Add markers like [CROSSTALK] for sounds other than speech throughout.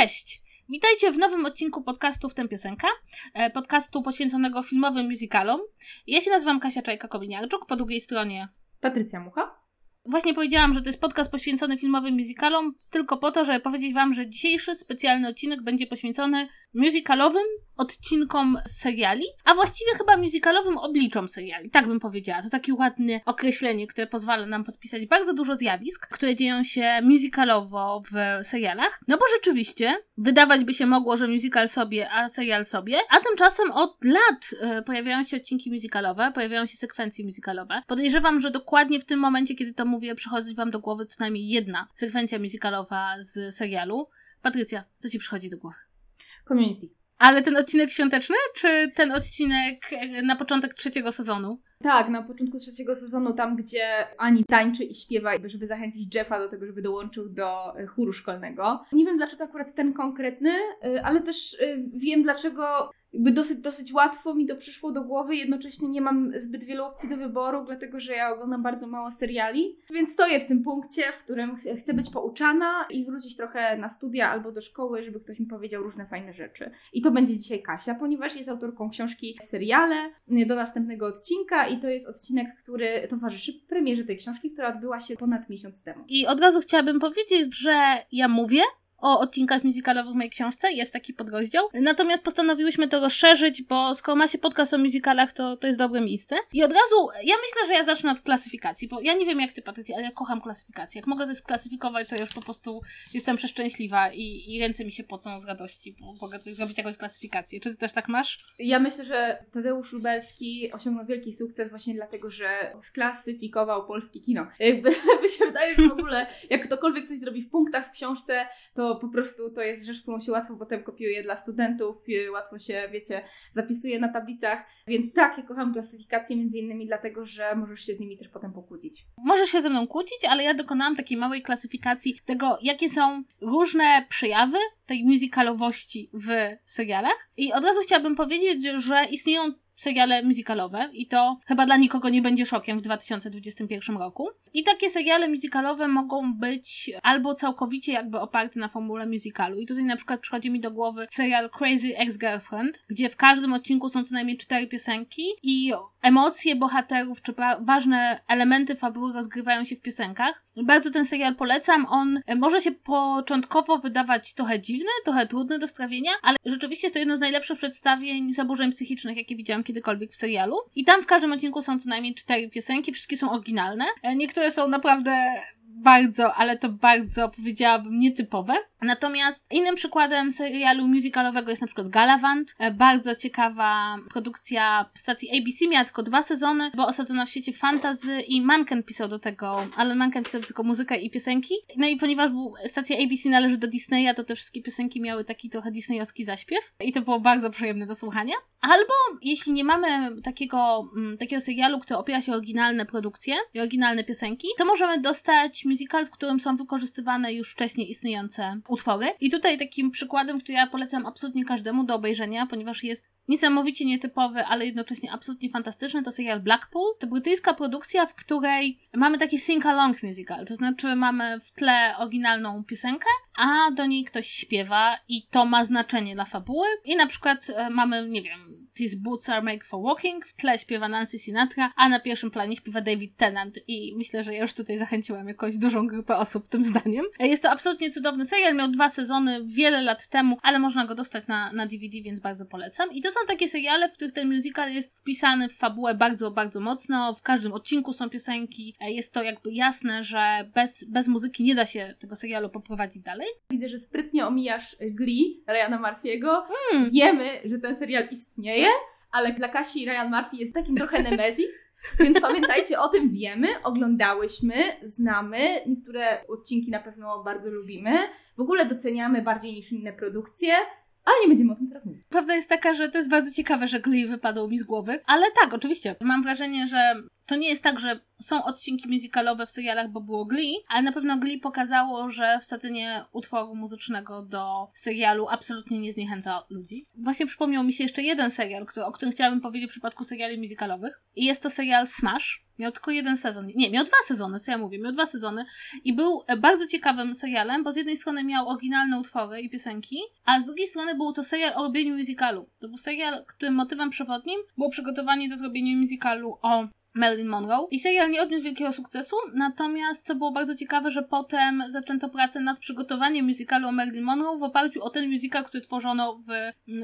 Cześć! Witajcie w nowym odcinku podcastu W tym piosenka, e, podcastu poświęconego filmowym musicalom. Ja się nazywam Kasia Czajka-Kominiarczuk, po drugiej stronie Patrycja Mucha. Właśnie powiedziałam, że to jest podcast poświęcony filmowym musicalom, tylko po to, żeby powiedzieć Wam, że dzisiejszy specjalny odcinek będzie poświęcony musicalowym odcinkom seriali, a właściwie chyba musicalowym obliczom seriali, tak bym powiedziała. To takie ładne określenie, które pozwala nam podpisać bardzo dużo zjawisk, które dzieją się musicalowo w serialach. No bo rzeczywiście, wydawać by się mogło, że musical sobie, a serial sobie, a tymczasem od lat y, pojawiają się odcinki musicalowe, pojawiają się sekwencje musicalowe. Podejrzewam, że dokładnie w tym momencie, kiedy to mówię, przychodzi Wam do głowy co najmniej jedna sekwencja musicalowa z serialu. Patrycja, co Ci przychodzi do głowy? Community. Ale ten odcinek świąteczny, czy ten odcinek e, na początek trzeciego sezonu? Tak, na początku trzeciego sezonu, tam gdzie Ani tańczy i śpiewa, żeby zachęcić Jeffa do tego, żeby dołączył do e, chóru szkolnego. Nie wiem dlaczego akurat ten konkretny, e, ale też wiem dlaczego jakby dosyć, dosyć łatwo mi to przyszło do głowy, jednocześnie nie mam zbyt wielu opcji do wyboru, dlatego że ja oglądam bardzo mało seriali, więc stoję w tym punkcie, w którym ch chcę być pouczana i wrócić trochę na studia albo do szkoły, żeby ktoś mi powiedział różne fajne rzeczy. I to będzie dzisiaj Kasia, ponieważ jest autorką książki Seriale do następnego odcinka i to jest odcinek, który towarzyszy premierze tej książki, która odbyła się ponad miesiąc temu. I od razu chciałabym powiedzieć, że ja mówię, o odcinkach musicalowych w mojej książce, jest taki podrozdział. Natomiast postanowiłyśmy to rozszerzyć, bo skoro ma się podcast o musicalach, to, to jest dobre miejsce. I od razu, ja myślę, że ja zacznę od klasyfikacji, bo ja nie wiem jak ty, Patrycja, ale ja kocham klasyfikację. Jak mogę coś sklasyfikować, to już po prostu jestem przeszczęśliwa i, i ręce mi się pocą z radości, bo mogę coś zrobić, jakąś klasyfikację. Czy ty też tak masz? Ja myślę, że Tadeusz Lubelski osiągnął wielki sukces właśnie dlatego, że sklasyfikował polskie kino. Jakby [LAUGHS] się wydaje, że w ogóle jak ktokolwiek coś zrobi w punktach w książce, to po prostu to jest rzecz, którą się łatwo potem kopiuje dla studentów, łatwo się, wiecie, zapisuje na tablicach, więc tak, ja kocham klasyfikację między innymi dlatego, że możesz się z nimi też potem pokłócić. Możesz się ze mną kłócić, ale ja dokonałam takiej małej klasyfikacji tego, jakie są różne przejawy tej musicalowości w serialach i od razu chciałabym powiedzieć, że istnieją seriale musicalowe i to chyba dla nikogo nie będzie szokiem w 2021 roku. I takie seriale musicalowe mogą być albo całkowicie jakby oparte na formule musicalu. I tutaj na przykład przychodzi mi do głowy serial Crazy Ex-Girlfriend, gdzie w każdym odcinku są co najmniej cztery piosenki i emocje bohaterów czy ważne elementy fabuły rozgrywają się w piosenkach. Bardzo ten serial polecam. On może się początkowo wydawać trochę dziwny, trochę trudny do strawienia, ale rzeczywiście jest to jedno z najlepszych przedstawień zaburzeń psychicznych, jakie widziałam kiedykolwiek w serialu. I tam w każdym odcinku są co najmniej cztery piosenki, wszystkie są oryginalne. E, niektóre są naprawdę bardzo, ale to bardzo powiedziałabym nietypowe. Natomiast innym przykładem serialu musicalowego jest na przykład Galavant. E, bardzo ciekawa produkcja stacji ABC, miała tylko dwa sezony, bo osadzona w świecie fantazy i Manken pisał do tego, Alan Manken pisał tego muzykę i piosenki. No i ponieważ stacja ABC należy do Disneya, to te wszystkie piosenki miały taki trochę disneyowski zaśpiew i to było bardzo przyjemne do słuchania. Albo jeśli nie mamy takiego, mm, takiego serialu, który opiera się o oryginalne produkcje i oryginalne piosenki, to możemy dostać musical, w którym są wykorzystywane już wcześniej istniejące utwory. I tutaj takim przykładem, który ja polecam absolutnie każdemu do obejrzenia, ponieważ jest niesamowicie nietypowy, ale jednocześnie absolutnie fantastyczny, to serial Blackpool. To brytyjska produkcja, w której mamy taki sing-along musical, to znaczy mamy w tle oryginalną piosenkę, a do niej ktoś śpiewa i to ma znaczenie dla fabuły. I na przykład e, mamy, nie wiem, These Boots Are Made for Walking, w tle śpiewa Nancy Sinatra, a na pierwszym planie śpiewa David Tennant i myślę, że ja już tutaj zachęciłam jakąś dużą grupę osób tym zdaniem. E, jest to absolutnie cudowny serial, miał dwa sezony wiele lat temu, ale można go dostać na, na DVD, więc bardzo polecam. I to są takie seriale, w których ten musical jest wpisany w fabułę bardzo, bardzo mocno. W każdym odcinku są piosenki. E, jest to jakby jasne, że bez, bez muzyki nie da się tego serialu poprowadzić dalej. Widzę, że sprytnie omijasz Glee Ryana Murphy'ego. Mm. Wiemy, że ten serial istnieje, ale dla Kasi Ryan Murphy jest takim trochę nemezis. Więc pamiętajcie o tym, wiemy, oglądałyśmy, znamy, niektóre odcinki na pewno bardzo lubimy. W ogóle doceniamy bardziej niż inne produkcje. Ale nie będziemy o tym teraz mówić. Prawda jest taka, że to jest bardzo ciekawe, że Glee wypadło mi z głowy. Ale tak, oczywiście. Mam wrażenie, że to nie jest tak, że są odcinki musicalowe w serialach, bo było Glee, ale na pewno Glee pokazało, że wsadzenie utworu muzycznego do serialu absolutnie nie zniechęca ludzi. Właśnie przypomniał mi się jeszcze jeden serial, który, o którym chciałabym powiedzieć w przypadku seriali musicalowych. I jest to serial Smash. Miał tylko jeden sezon. Nie, miał dwa sezony, co ja mówię. Miał dwa sezony i był bardzo ciekawym serialem, bo z jednej strony miał oryginalne utwory i piosenki, a z drugiej strony był to serial o robieniu musicalu. To był serial, którym motywem przewodnim było przygotowanie do zrobienia musicalu o Marilyn Monroe. I serial nie odniósł wielkiego sukcesu, natomiast co było bardzo ciekawe, że potem zaczęto pracę nad przygotowaniem musicalu o Marilyn Monroe w oparciu o ten musical, który tworzono w,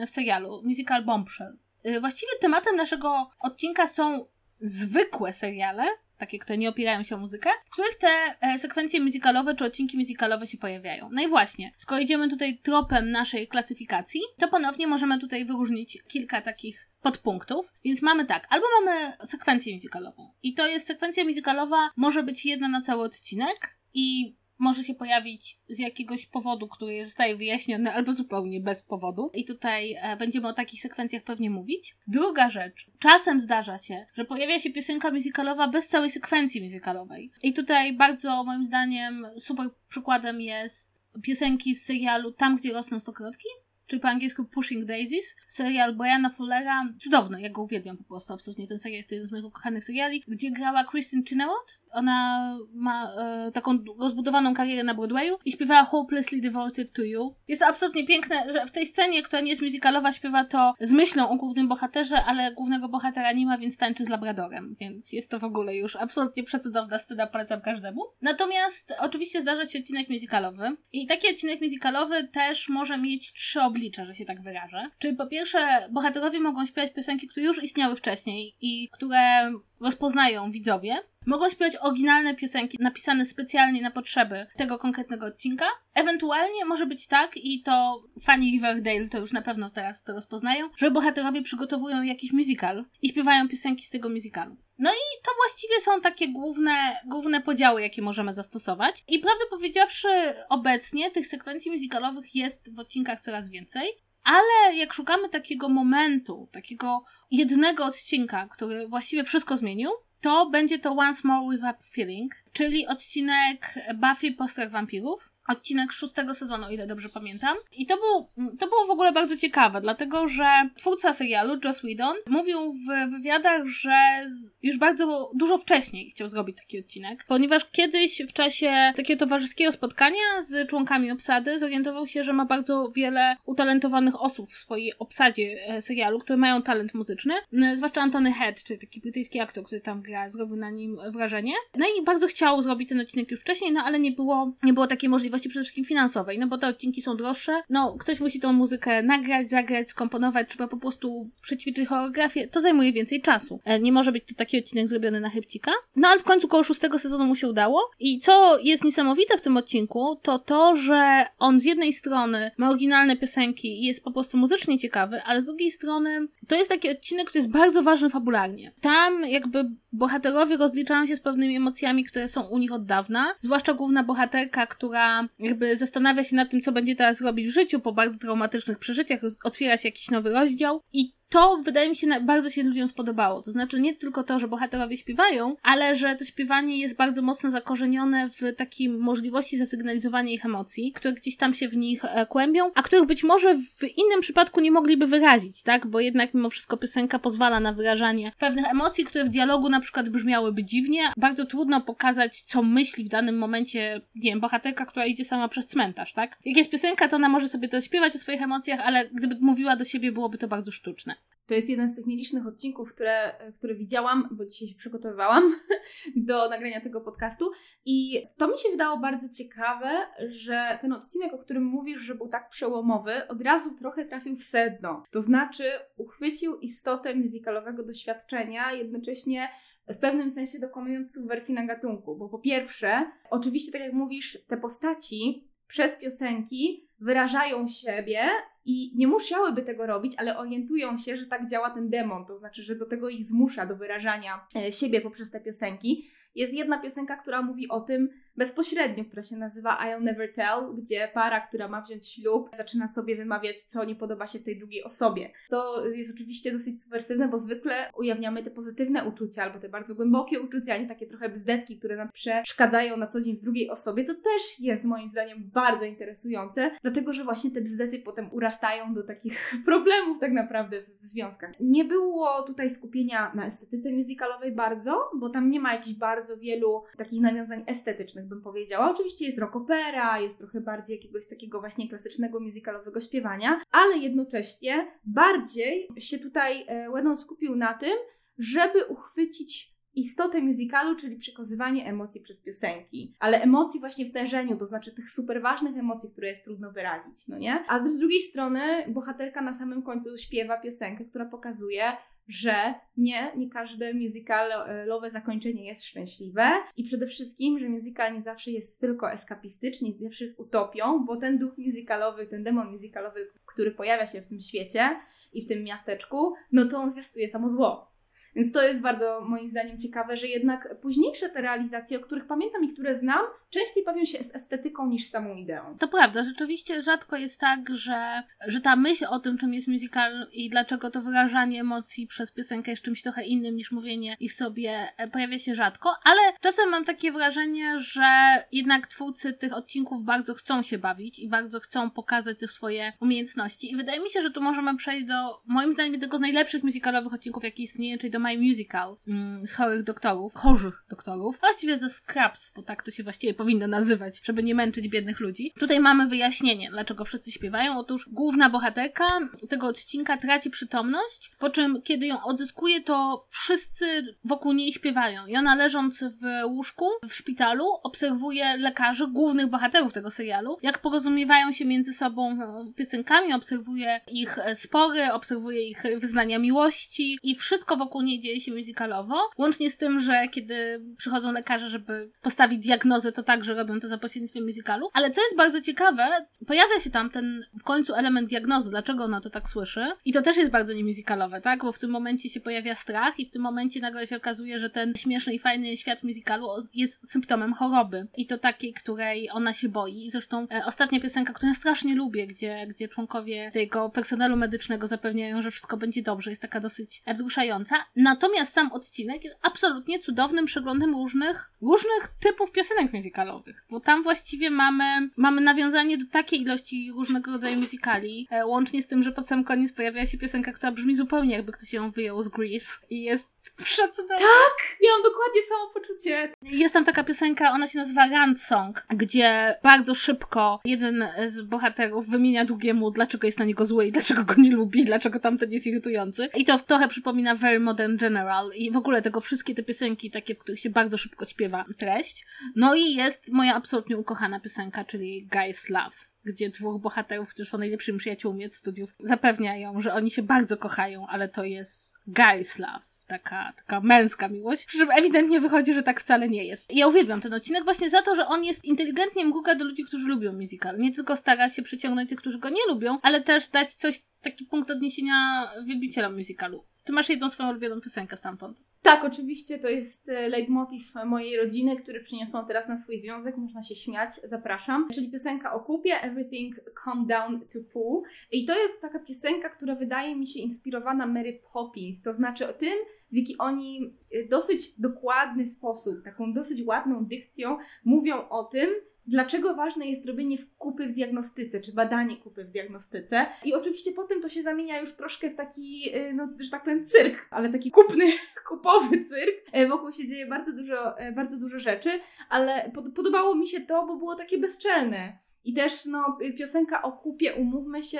w serialu. Musical Bombshell. Y, właściwie tematem naszego odcinka są zwykłe seriale, takie, które nie opierają się o muzykę, w których te e, sekwencje muzykalowe czy odcinki muzykalowe się pojawiają. No i właśnie, skoro idziemy tutaj tropem naszej klasyfikacji, to ponownie możemy tutaj wyróżnić kilka takich podpunktów. Więc mamy tak, albo mamy sekwencję muzykalową. I to jest sekwencja muzykalowa, może być jedna na cały odcinek i może się pojawić z jakiegoś powodu, który zostaje wyjaśniony, albo zupełnie bez powodu. I tutaj e, będziemy o takich sekwencjach pewnie mówić. Druga rzecz. Czasem zdarza się, że pojawia się piosenka muzykalowa bez całej sekwencji muzykalowej. I tutaj bardzo, moim zdaniem, super przykładem jest piosenki z serialu Tam, gdzie rosną stokrotki, czyli po angielsku Pushing Daisies, serial Briana Fullera, cudowny, ja go uwielbiam po prostu, absolutnie, ten serial jest jeden z moich ukochanych seriali, gdzie grała Kristen Chenoweth, ona ma e, taką rozbudowaną karierę na Broadwayu i śpiewała Hopelessly Devoted to You. Jest to absolutnie piękne, że w tej scenie, która nie jest musicalowa, śpiewa to z myślą o głównym bohaterze, ale głównego bohatera nie ma, więc tańczy z Labradorem, więc jest to w ogóle już absolutnie przecudowna scena, polecam każdemu. Natomiast oczywiście zdarza się odcinek musicalowy i taki odcinek musicalowy też może mieć trzy oblicza, że się tak wyrażę. Czyli po pierwsze, bohaterowie mogą śpiewać piosenki, które już istniały wcześniej i które rozpoznają widzowie. Mogą śpiewać oryginalne piosenki napisane specjalnie na potrzeby tego konkretnego odcinka. Ewentualnie może być tak, i to fani Riverdale to już na pewno teraz to rozpoznają, że bohaterowie przygotowują jakiś musical i śpiewają piosenki z tego musicalu. No i to właściwie są takie główne, główne podziały, jakie możemy zastosować. I prawdę powiedziawszy, obecnie tych sekwencji musicalowych jest w odcinkach coraz więcej. Ale jak szukamy takiego momentu, takiego jednego odcinka, który właściwie wszystko zmienił, to będzie to Once More With Up Feeling, czyli odcinek Buffy Postrach Wampirów odcinek szóstego sezonu, o ile dobrze pamiętam. I to, był, to było w ogóle bardzo ciekawe, dlatego że twórca serialu, Joss Whedon, mówił w wywiadach, że już bardzo dużo wcześniej chciał zrobić taki odcinek, ponieważ kiedyś w czasie takiego towarzyskiego spotkania z członkami obsady zorientował się, że ma bardzo wiele utalentowanych osób w swojej obsadzie e, serialu, które mają talent muzyczny, zwłaszcza Antony Head, czyli taki brytyjski aktor, który tam gra, zrobił na nim wrażenie. No i bardzo chciał zrobić ten odcinek już wcześniej, no ale nie było, nie było takiej możliwości przede wszystkim finansowej, no bo te odcinki są droższe, no ktoś musi tą muzykę nagrać, zagrać, skomponować, trzeba po prostu przećwiczyć choreografię, to zajmuje więcej czasu. E, nie może być to taki odcinek zrobiony na chybcika. No ale w końcu koło szóstego sezonu mu się udało. I co jest niesamowite w tym odcinku, to to, że on z jednej strony ma oryginalne piosenki i jest po prostu muzycznie ciekawy, ale z drugiej strony to jest taki odcinek, który jest bardzo ważny fabularnie. Tam jakby bohaterowie rozliczają się z pewnymi emocjami, które są u nich od dawna, zwłaszcza główna bohaterka, która jakby zastanawia się nad tym, co będzie teraz robić w życiu po bardzo traumatycznych przeżyciach, otwiera się jakiś nowy rozdział i to wydaje mi się bardzo się ludziom spodobało. To znaczy nie tylko to, że bohaterowie śpiewają, ale że to śpiewanie jest bardzo mocno zakorzenione w takiej możliwości zasygnalizowania ich emocji, które gdzieś tam się w nich e, kłębią, a których być może w innym przypadku nie mogliby wyrazić, tak? Bo jednak mimo wszystko piosenka pozwala na wyrażanie pewnych emocji, które w dialogu na przykład brzmiałyby dziwnie. Bardzo trudno pokazać, co myśli w danym momencie, nie wiem, bohaterka, która idzie sama przez cmentarz, tak? Jak jest piosenka, to ona może sobie to śpiewać o swoich emocjach, ale gdyby mówiła do siebie, byłoby to bardzo sztuczne. To jest jeden z tych nielicznych odcinków, które, które widziałam, bo dzisiaj się przygotowywałam [LAUGHS] do nagrania tego podcastu. I to mi się wydało bardzo ciekawe, że ten odcinek, o którym mówisz, że był tak przełomowy, od razu trochę trafił w sedno. To znaczy, uchwycił istotę muzykalowego doświadczenia, jednocześnie w pewnym sensie dokonując subwersji na gatunku. Bo po pierwsze, oczywiście, tak jak mówisz, te postaci przez piosenki wyrażają siebie i nie musiałyby tego robić, ale orientują się, że tak działa ten demon, to znaczy, że do tego ich zmusza, do wyrażania e, siebie poprzez te piosenki. Jest jedna piosenka, która mówi o tym, bezpośrednio, która się nazywa I'll Never Tell, gdzie para, która ma wziąć ślub, zaczyna sobie wymawiać, co nie podoba się tej drugiej osobie. To jest oczywiście dosyć subwersywne, bo zwykle ujawniamy te pozytywne uczucia, albo te bardzo głębokie uczucia, a nie takie trochę bzdetki, które nam przeszkadzają na co dzień w drugiej osobie, co też jest moim zdaniem bardzo interesujące, dlatego że właśnie te bzdety potem urastają do takich [LAUGHS] problemów tak naprawdę w, w związkach. Nie było tutaj skupienia na estetyce musicalowej bardzo, bo tam nie ma jakichś bardzo wielu takich nawiązań estetycznych, bym powiedziała. Oczywiście jest rock opera, jest trochę bardziej jakiegoś takiego właśnie klasycznego musicalowego śpiewania, ale jednocześnie bardziej się tutaj e, Wenon skupił na tym, żeby uchwycić istotę musicalu, czyli przekazywanie emocji przez piosenki. Ale emocji właśnie w tężeniu, to znaczy tych super ważnych emocji, które jest trudno wyrazić, no nie? A z drugiej strony bohaterka na samym końcu śpiewa piosenkę, która pokazuje, że nie, nie każde musicalowe zakończenie jest szczęśliwe i przede wszystkim, że musical nie zawsze jest tylko eskapistyczny, nie zawsze jest utopią, bo ten duch musicalowy, ten demon musicalowy, który pojawia się w tym świecie i w tym miasteczku, no to on zwiastuje samo zło. Więc to jest bardzo moim zdaniem ciekawe, że jednak późniejsze te realizacje, o których pamiętam i które znam, częściej bawią się z estetyką niż samą ideą. To prawda, rzeczywiście rzadko jest tak, że, że ta myśl o tym, czym jest musical i dlaczego to wyrażanie emocji przez piosenkę jest czymś trochę innym niż mówienie ich sobie e, pojawia się rzadko, ale czasem mam takie wrażenie, że jednak twórcy tych odcinków bardzo chcą się bawić i bardzo chcą pokazać też swoje umiejętności i wydaje mi się, że tu możemy przejść do, moim zdaniem, jednego z najlepszych musicalowych odcinków, jaki istnieje, czyli do My Musical mm, z chorych doktorów, chorzych doktorów, właściwie ze Scraps, bo tak to się właściwie powinno nazywać, żeby nie męczyć biednych ludzi. Tutaj mamy wyjaśnienie, dlaczego wszyscy śpiewają. Otóż główna bohaterka tego odcinka traci przytomność, po czym kiedy ją odzyskuje, to wszyscy wokół niej śpiewają. I ona leżąc w łóżku w szpitalu obserwuje lekarzy, głównych bohaterów tego serialu, jak porozumiewają się między sobą piosenkami, obserwuje ich spory, obserwuje ich wyznania miłości i wszystko wokół niej dzieje się musicalowo, łącznie z tym, że kiedy przychodzą lekarze, żeby postawić diagnozę, to także robią to za pośrednictwem musicalu. Ale co jest bardzo ciekawe, pojawia się tam ten w końcu element diagnozy, dlaczego ona to tak słyszy. I to też jest bardzo niemusicalowe, tak? Bo w tym momencie się pojawia strach i w tym momencie nagle się okazuje, że ten śmieszny i fajny świat musicalu jest symptomem choroby. I to takiej, której ona się boi. I zresztą e, ostatnia piosenka, którą ja strasznie lubię, gdzie, gdzie członkowie tego personelu medycznego zapewniają, że wszystko będzie dobrze, jest taka dosyć wzruszająca. Natomiast sam odcinek jest absolutnie cudownym przeglądem różnych, różnych typów piosenek musicalowych, bo tam właściwie mamy, mamy nawiązanie do takiej ilości różnego rodzaju musicali, e, łącznie z tym, że pod sam koniec pojawia się piosenka, która brzmi zupełnie jakby ktoś ją wyjął z Grease i jest przecudowna. Tak! Miałam dokładnie samo poczucie. Jest tam taka piosenka, ona się nazywa Rant Song, gdzie bardzo szybko jeden z bohaterów wymienia drugiemu, dlaczego jest na niego zły i dlaczego go nie lubi, dlaczego tamten jest irytujący. I to trochę przypomina Very Modern General i w ogóle tego wszystkie te piosenki takie, w których się bardzo szybko śpiewa treść. No i jest moja absolutnie ukochana piosenka, czyli Guys Love gdzie dwóch bohaterów, którzy są najlepszymi przyjaciółmi od studiów, zapewniają, że oni się bardzo kochają, ale to jest guys love taka, taka męska miłość, przy czym ewidentnie wychodzi, że tak wcale nie jest. Ja uwielbiam ten odcinek właśnie za to, że on jest inteligentnie mruga do ludzi, którzy lubią musical. Nie tylko stara się przyciągnąć tych, którzy go nie lubią, ale też dać coś, taki punkt odniesienia wielbicielom musicalu. Ty masz jedną swoją ulubioną piosenkę stamtąd. Tak, oczywiście to jest e, leitmotiv mojej rodziny, który przyniosłam teraz na swój związek. Można się śmiać, zapraszam. Czyli piosenka o kupie Everything Calm Down to Pool. I to jest taka piosenka, która wydaje mi się inspirowana Mary Poppins. To znaczy o tym, w jaki oni w dosyć dokładny sposób, taką dosyć ładną dykcją mówią o tym, dlaczego ważne jest robienie kupy w diagnostyce, czy badanie kupy w diagnostyce. I oczywiście potem to się zamienia już troszkę w taki, y, no, że tak powiem, cyrk, ale taki kupny, [LAUGHS] kupowy cyrk. E, wokół się dzieje bardzo dużo, e, bardzo dużo rzeczy, ale pod, podobało mi się to, bo było takie bezczelne. I też, no, piosenka o kupie, umówmy się,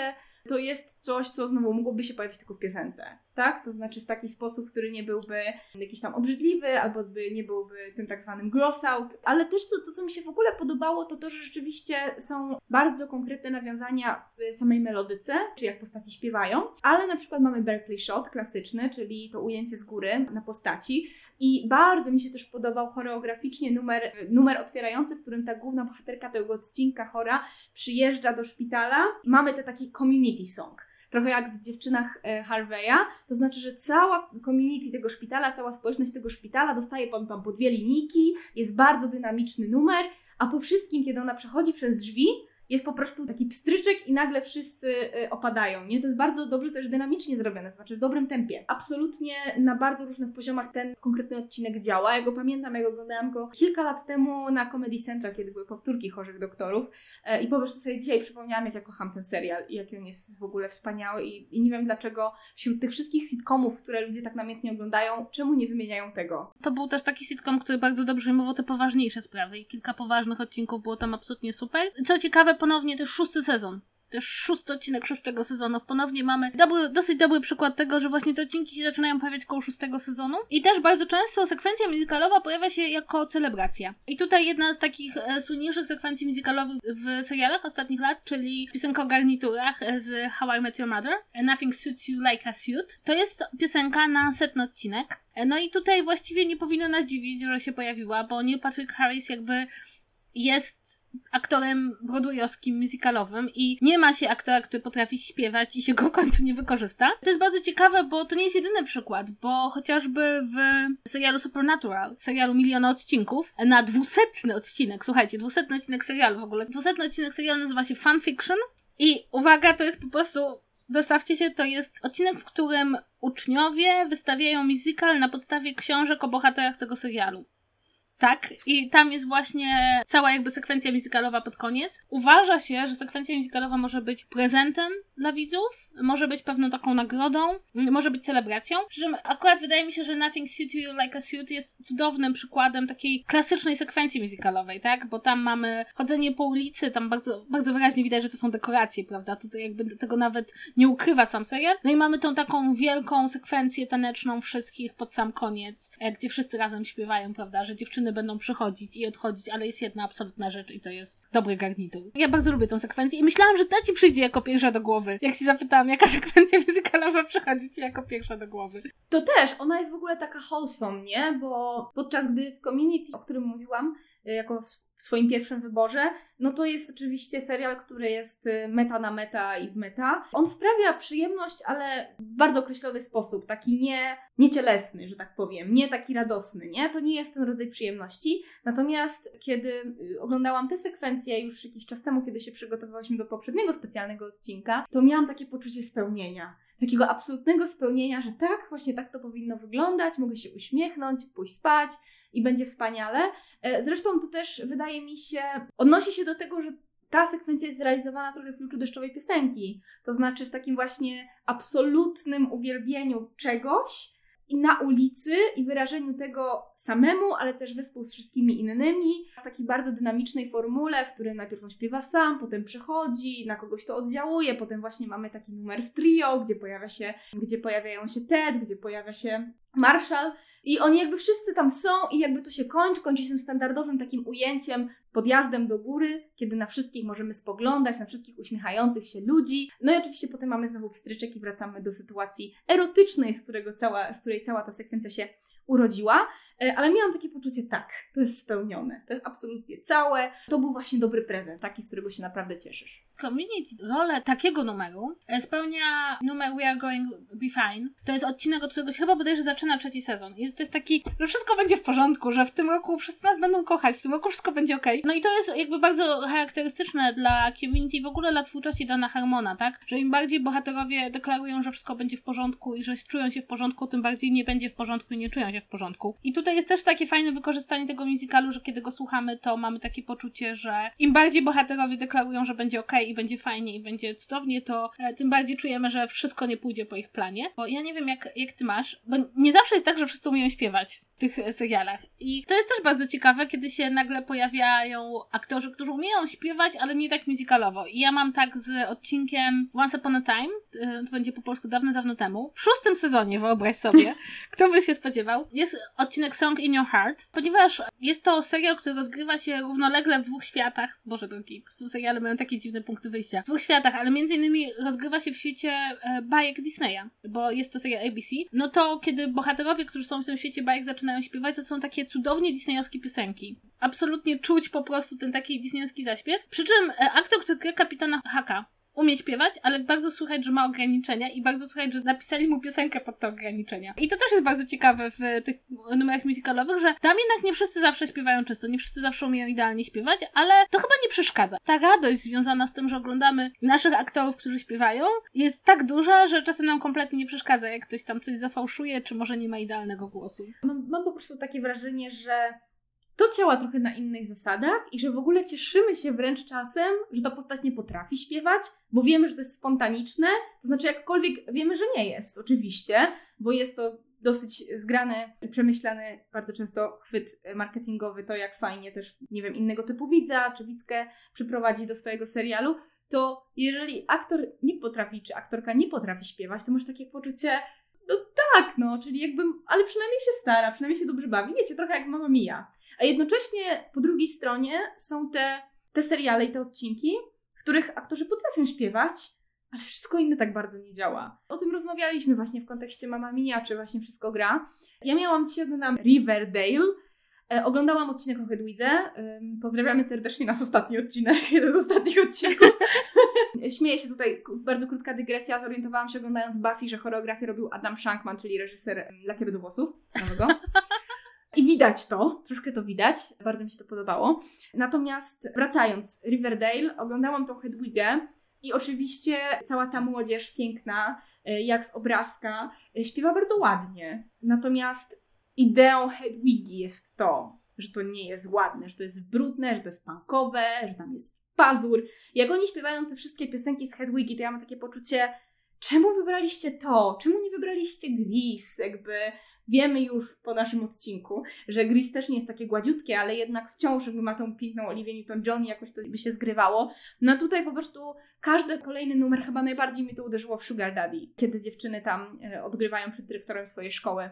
to jest coś, co znowu mogłoby się pojawić tylko w piosence, tak? To znaczy w taki sposób, który nie byłby jakiś tam obrzydliwy, albo by nie byłby tym tak zwanym gross out, ale też to, to, co mi się w ogóle podobało, to to, że rzeczywiście są bardzo konkretne nawiązania w samej melodyce, czyli jak postaci śpiewają, ale na przykład mamy Berkeley Shot klasyczny, czyli to ujęcie z góry na postaci, i bardzo mi się też podobał choreograficznie numer, numer otwierający, w którym ta główna bohaterka tego odcinka chora przyjeżdża do szpitala. Mamy te taki community song trochę jak w dziewczynach e, Harveya, to znaczy, że cała community tego szpitala, cała społeczność tego szpitala dostaje po, po dwie linijki, jest bardzo dynamiczny numer, a po wszystkim, kiedy ona przechodzi przez drzwi, jest po prostu taki pstryczek i nagle wszyscy y, opadają, nie? To jest bardzo dobrze też dynamicznie zrobione, to znaczy w dobrym tempie. Absolutnie na bardzo różnych poziomach ten konkretny odcinek działa. Ja go pamiętam, jak oglądałam go kilka lat temu na Comedy Central, kiedy były powtórki Chorych Doktorów e, i po prostu sobie dzisiaj przypomniałam, jak ja kocham ten serial i jaki on jest w ogóle wspaniały i, i nie wiem dlaczego wśród tych wszystkich sitcomów, które ludzie tak namiętnie oglądają, czemu nie wymieniają tego? To był też taki sitcom, który bardzo dobrze ujmował te poważniejsze sprawy i kilka poważnych odcinków było tam absolutnie super. Co ciekawe, ponownie też szósty sezon. Też szósty odcinek szóstego sezonu. Ponownie mamy dobry, dosyć dobry przykład tego, że właśnie te odcinki się zaczynają pojawiać koło szóstego sezonu. I też bardzo często sekwencja muzykalowa pojawia się jako celebracja. I tutaj jedna z takich e, słynniejszych sekwencji muzykalowych w serialach ostatnich lat, czyli piosenka o garniturach z How I Met Your Mother, Nothing Suits You Like a Suit. To jest piosenka na setny odcinek. E, No i tutaj właściwie nie powinno nas dziwić, że się pojawiła, bo Neil Patrick Harris jakby jest aktorem broadwayowskim, musicalowym i nie ma się aktora, który potrafi śpiewać i się go w końcu nie wykorzysta. To jest bardzo ciekawe, bo to nie jest jedyny przykład, bo chociażby w serialu Supernatural, serialu Miliona Odcinków, na dwusetny odcinek, słuchajcie, dwusetny odcinek serialu w ogóle, dwusetny odcinek serialu nazywa się Fanfiction i uwaga, to jest po prostu Dostawcie się, to jest odcinek, w którym uczniowie wystawiają musical na podstawie książek o bohaterach tego serialu. Tak, i tam jest właśnie cała jakby sekwencja musicalowa pod koniec. Uważa się, że sekwencja musicalowa może być prezentem dla widzów, może być pewną taką nagrodą, może być celebracją. Przy czym akurat wydaje mi się, że Nothing Suit You Like a Suit jest cudownym przykładem takiej klasycznej sekwencji musicalowej, tak? Bo tam mamy chodzenie po ulicy, tam bardzo, bardzo wyraźnie widać, że to są dekoracje, prawda? Tutaj jakby tego nawet nie ukrywa sam serial. No i mamy tą taką wielką sekwencję taneczną wszystkich pod sam koniec, e, gdzie wszyscy razem śpiewają, prawda? Że dziewczyny będą przychodzić i odchodzić, ale jest jedna absolutna rzecz i to jest dobry garnitur. Ja bardzo lubię tą sekwencję i myślałam, że ta ci przyjdzie jako pierwsza do głowy. Jak się zapytałam, jaka [LAUGHS] sekwencja muzykalowa przychodzi ci jako pierwsza do głowy. To też, ona jest w ogóle taka wholesome, nie? Bo podczas gdy w Community, o którym mówiłam, jako w swoim pierwszym wyborze, no to jest oczywiście serial, który jest y, meta na meta i w meta. On sprawia przyjemność, ale w bardzo określony sposób, taki nie, niecielesny, że tak powiem, nie taki radosny, nie? To nie jest ten rodzaj przyjemności. Natomiast kiedy y, oglądałam tę sekwencję już jakiś czas temu, kiedy się przygotowywałyśmy do poprzedniego specjalnego odcinka, to miałam takie poczucie spełnienia takiego absolutnego spełnienia, że tak, właśnie tak to powinno wyglądać, mogę się uśmiechnąć, pójść spać i będzie wspaniale. E, zresztą to też wydaje mi się, odnosi się do tego, że ta sekwencja jest zrealizowana trochę w kluczu deszczowej piosenki. To znaczy w takim właśnie absolutnym uwielbieniu czegoś, i na ulicy i wyrażeniu tego samemu, ale też wespół z wszystkimi innymi, w takiej bardzo dynamicznej formule, w którym najpierw on śpiewa sam, potem przechodzi, na kogoś to oddziałuje, potem właśnie mamy taki numer w trio, gdzie pojawia się, gdzie pojawiają się Ted, gdzie pojawia się Marshall i oni jakby wszyscy tam są i jakby to się kończy, kończy się standardowym takim ujęciem podjazdem do góry, kiedy na wszystkich możemy spoglądać, na wszystkich uśmiechających się ludzi. No i oczywiście potem mamy znowu pstryczek i wracamy do sytuacji erotycznej, z, którego cała, z której cała ta sekwencja się urodziła, e, ale miałam takie poczucie, tak, to jest spełnione, to jest absolutnie całe, to był właśnie dobry prezent, taki, z którego się naprawdę cieszysz. Community rolę takiego numeru e, spełnia numer We Are Going Be Fine. To jest odcinek, od którego się chyba bodajże zaczyna trzeci sezon. I to jest taki, że wszystko będzie w porządku, że w tym roku wszyscy nas będą kochać, w tym roku wszystko będzie ok. No i to jest jakby bardzo charakterystyczne dla Community, w ogóle dla twórczości Dana Harmona, tak? Że im bardziej bohaterowie deklarują, że wszystko będzie w porządku i że czują się w porządku, tym bardziej nie będzie w porządku i nie czują się w porządku. I tutaj jest też takie fajne wykorzystanie tego musicalu, że kiedy go słuchamy, to mamy takie poczucie, że im bardziej bohaterowie deklarują, że będzie ok i będzie fajnie i będzie cudownie, to e, tym bardziej czujemy, że wszystko nie pójdzie po ich planie. Bo ja nie wiem, jak, jak ty masz, bo nie zawsze jest tak, że wszyscy umieją śpiewać w tych e, serialach. I to jest też bardzo ciekawe, kiedy się nagle pojawiają aktorzy, którzy umieją śpiewać, ale nie tak musicalowo. I ja mam tak z odcinkiem Once Upon a Time, e, to będzie po polsku dawno, dawno temu, w szóstym sezonie, wyobraź sobie, [LAUGHS] kto by się spodziewał, jest odcinek Song in Your Heart, ponieważ jest to serial, który rozgrywa się równolegle w dwóch światach. Boże, drogi, po prostu seriale mają takie dziwne punkty wyjścia. W dwóch światach, ale między innymi rozgrywa się w świecie e, bajek Disneya, bo jest to serial ABC. No to kiedy bohaterowie, którzy są w tym świecie bajek zaczynają śpiewać, to są takie cudownie disneyowskie piosenki. Absolutnie czuć po prostu ten taki disneyowski zaśpiew. Przy czym e, aktor, który gra kapitana Haka, umie śpiewać, ale bardzo słychać, że ma ograniczenia i bardzo słychać, że napisali mu piosenkę pod te ograniczenia. I to też jest bardzo ciekawe w tych numerach musicalowych, że tam jednak nie wszyscy zawsze śpiewają czysto, nie wszyscy zawsze umieją idealnie śpiewać, ale to chyba nie przeszkadza. Ta radość związana z tym, że oglądamy naszych aktorów, którzy śpiewają, jest tak duża, że czasem nam kompletnie nie przeszkadza, jak ktoś tam coś zafałszuje, czy może nie ma idealnego głosu. Mam, mam po prostu takie wrażenie, że to działa trochę na innych zasadach i że w ogóle cieszymy się wręcz czasem, że ta postać nie potrafi śpiewać, bo wiemy, że to jest spontaniczne, to znaczy jakkolwiek wiemy, że nie jest, oczywiście, bo jest to dosyć zgrany, przemyślany, bardzo często chwyt marketingowy, to jak fajnie też, nie wiem, innego typu widza czy widzkę przyprowadzi do swojego serialu, to jeżeli aktor nie potrafi, czy aktorka nie potrafi śpiewać, to masz takie poczucie, no tak, no, czyli jakbym, ale przynajmniej się stara, przynajmniej się dobrze bawi, wiecie, trochę jak Mama Mia. A jednocześnie po drugiej stronie są te, te seriale i te odcinki, w których aktorzy potrafią śpiewać, ale wszystko inne tak bardzo nie działa. O tym rozmawialiśmy właśnie w kontekście Mama Mia, czy właśnie wszystko gra. Ja miałam dzisiaj oglądam Riverdale, E, oglądałam odcinek o Hedwidze. Pozdrawiamy serdecznie nas ostatni odcinek, [LAUGHS] jeden z ostatnich odcinków. Śmieję się tutaj, bardzo krótka dygresja. Zorientowałam się oglądając Buffy, że choreografię robił Adam Shankman, czyli reżyser Lakieru do włosów nowego. I widać to, troszkę to widać, bardzo mi się to podobało. Natomiast wracając, Riverdale, oglądałam tą Hedwigę i oczywiście cała ta młodzież piękna, e, jak z obrazka, e, śpiewa bardzo ładnie. Natomiast ideą Hedwigi jest to, że to nie jest ładne, że to jest brudne, że to jest punkowe, że tam jest pazur. Jak oni śpiewają te wszystkie piosenki z Hedwigi, to ja mam takie poczucie, czemu wybraliście to? Czemu nie wybraliście Gris? Jakby wiemy już po naszym odcinku, że Gris też nie jest takie gładziutkie, ale jednak wciąż jakby ma tą piękną Olivia Newton-John i jakoś to by się zgrywało. No tutaj po prostu każdy kolejny numer chyba najbardziej mi to uderzyło w Sugar Daddy, kiedy dziewczyny tam e, odgrywają przed dyrektorem swojej szkoły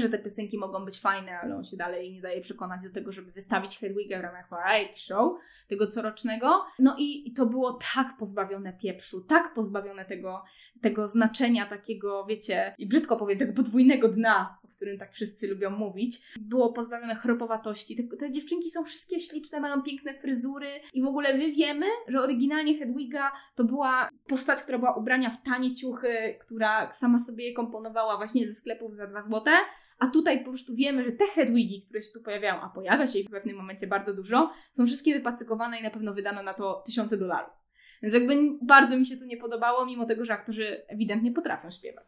że te piosenki mogą być fajne, ale on się dalej nie daje przekonać do tego, żeby wystawić Hedwigę w ramach variety show, tego corocznego. No i, i to było tak pozbawione pieprzu, tak pozbawione tego, tego znaczenia takiego, wiecie, i brzydko powiem, tego podwójnego dna, o którym tak wszyscy lubią mówić. Było pozbawione chropowatości. Te, te dziewczynki są wszystkie śliczne, mają piękne fryzury i w ogóle my wiemy, że oryginalnie Hedwiga to była postać, która była ubrania w tanie ciuchy, która sama sobie je komponowała właśnie ze sklepów za dwa złote, a tutaj po prostu wiemy, że te Hedwigi, które się tu pojawiają, a pojawia się ich w pewnym momencie bardzo dużo, są wszystkie wypacykowane i na pewno wydano na to tysiące dolarów. Więc jakby bardzo mi się to nie podobało, mimo tego, że aktorzy ewidentnie potrafią śpiewać.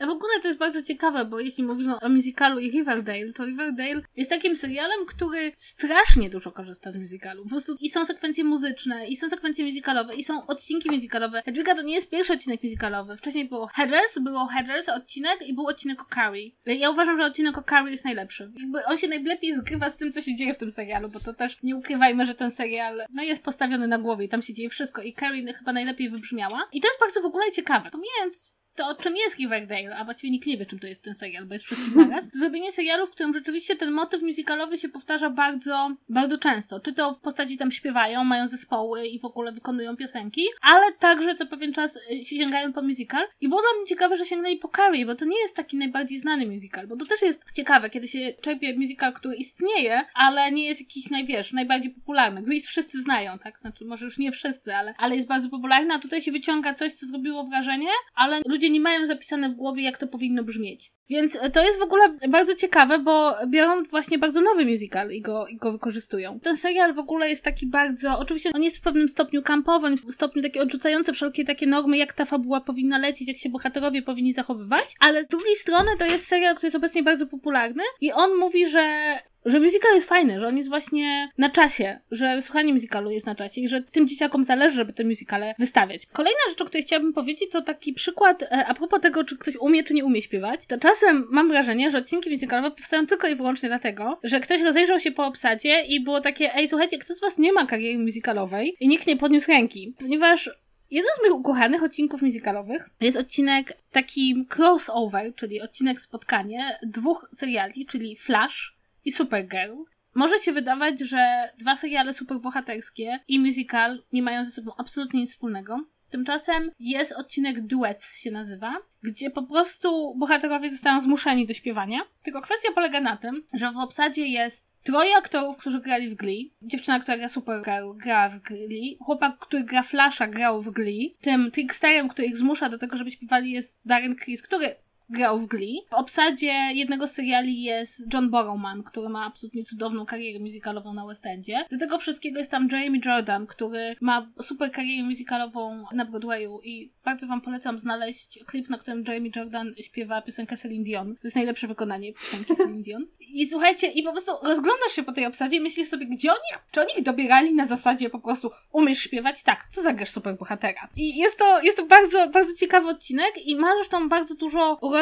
W ogóle to jest bardzo ciekawe, bo jeśli mówimy o musicalu i Riverdale, to Riverdale jest takim serialem, który strasznie dużo korzysta z musicalu. Po prostu i są sekwencje muzyczne, i są sekwencje musicalowe, i są odcinki musicalowe. Hedwiga to nie jest pierwszy odcinek musicalowy. Wcześniej było Headers, było Headers odcinek i był odcinek o Carrie. Ja uważam, że odcinek o Carrie jest najlepszy. Jakby on się najlepiej zgrywa z tym, co się dzieje w tym serialu, bo to też nie ukrywajmy, że ten serial no, jest postawiony na głowie i tam się dzieje wszystko i Carrie chyba najlepiej wybrzmiała. I to jest bardzo w ogóle ciekawe. Pomijając to o czym jest Riverdale, a właściwie nikt nie wie, czym to jest ten serial, bo jest wszystkim naraz, to [LAUGHS] zrobienie serialu, w którym rzeczywiście ten motyw musicalowy się powtarza bardzo, bardzo często. Czy to w postaci tam śpiewają, mają zespoły i w ogóle wykonują piosenki, ale także co pewien czas y, sięgają po musical. I było dla mnie ciekawe, że sięgnęli po Carrie, bo to nie jest taki najbardziej znany musical, bo to też jest ciekawe, kiedy się czerpie musical, który istnieje, ale nie jest jakiś, najwiesz, najbardziej popularny. Grease wszyscy znają, tak? Znaczy, może już nie wszyscy, ale, ale jest bardzo popularny, a tutaj się wyciąga coś, co zrobiło wrażenie, ale ludzie nie mają zapisane w głowie, jak to powinno brzmieć. Więc to jest w ogóle bardzo ciekawe, bo biorą właśnie bardzo nowy musical i go, i go wykorzystują. Ten serial w ogóle jest taki bardzo, oczywiście on jest w pewnym stopniu kampowy, w stopniu taki odrzucający wszelkie takie normy, jak ta fabuła powinna lecieć, jak się bohaterowie powinni zachowywać, ale z drugiej strony to jest serial, który jest obecnie bardzo popularny i on mówi, że że musical jest fajny, że on jest właśnie na czasie, że słuchanie musicalu jest na czasie i że tym dzieciakom zależy, żeby te musicale wystawiać. Kolejna rzecz, o której chciałabym powiedzieć, to taki przykład e, a propos tego, czy ktoś umie, czy nie umie śpiewać. To czasem mam wrażenie, że odcinki musicalowe powstają tylko i wyłącznie dlatego, że ktoś rozejrzał się po obsadzie i było takie, ej, słuchajcie, kto z was nie ma kariery musicalowej? I nikt nie podniósł ręki, ponieważ Jeden z moich ukochanych odcinków musicalowych jest odcinek taki crossover, czyli odcinek spotkanie dwóch seriali, czyli Flash i Supergirl. Może się wydawać, że dwa seriale superbohaterskie i musical nie mają ze sobą absolutnie nic wspólnego. Tymczasem jest odcinek Duets się nazywa, gdzie po prostu bohaterowie zostają zmuszeni do śpiewania. Tylko kwestia polega na tym, że w obsadzie jest troje aktorów, którzy grali w Glee. Dziewczyna, która gra Supergirl, gra w Glee. Chłopak, który gra Flasha, grał w Glee. Tym tricksterem, który ich zmusza do tego, żeby śpiewali jest Darren Criss, który grał w Glee. W obsadzie jednego z seriali jest John Borrowman, który ma absolutnie cudowną karierę musicalową na West Endzie. Do tego wszystkiego jest tam Jeremy Jordan, który ma super karierę musicalową na Broadwayu i bardzo wam polecam znaleźć klip, na którym Jeremy Jordan śpiewa piosenkę Celine Dion. To jest najlepsze wykonanie piosenki Celine Dion. I słuchajcie, i po prostu rozglądasz się po tej obsadzie i myślisz sobie, gdzie oni, czy oni ich dobierali na zasadzie po prostu umiesz śpiewać? Tak, to zagrasz super bohatera. I jest to, jest to bardzo, bardzo ciekawy odcinek i ma zresztą bardzo dużo uroczych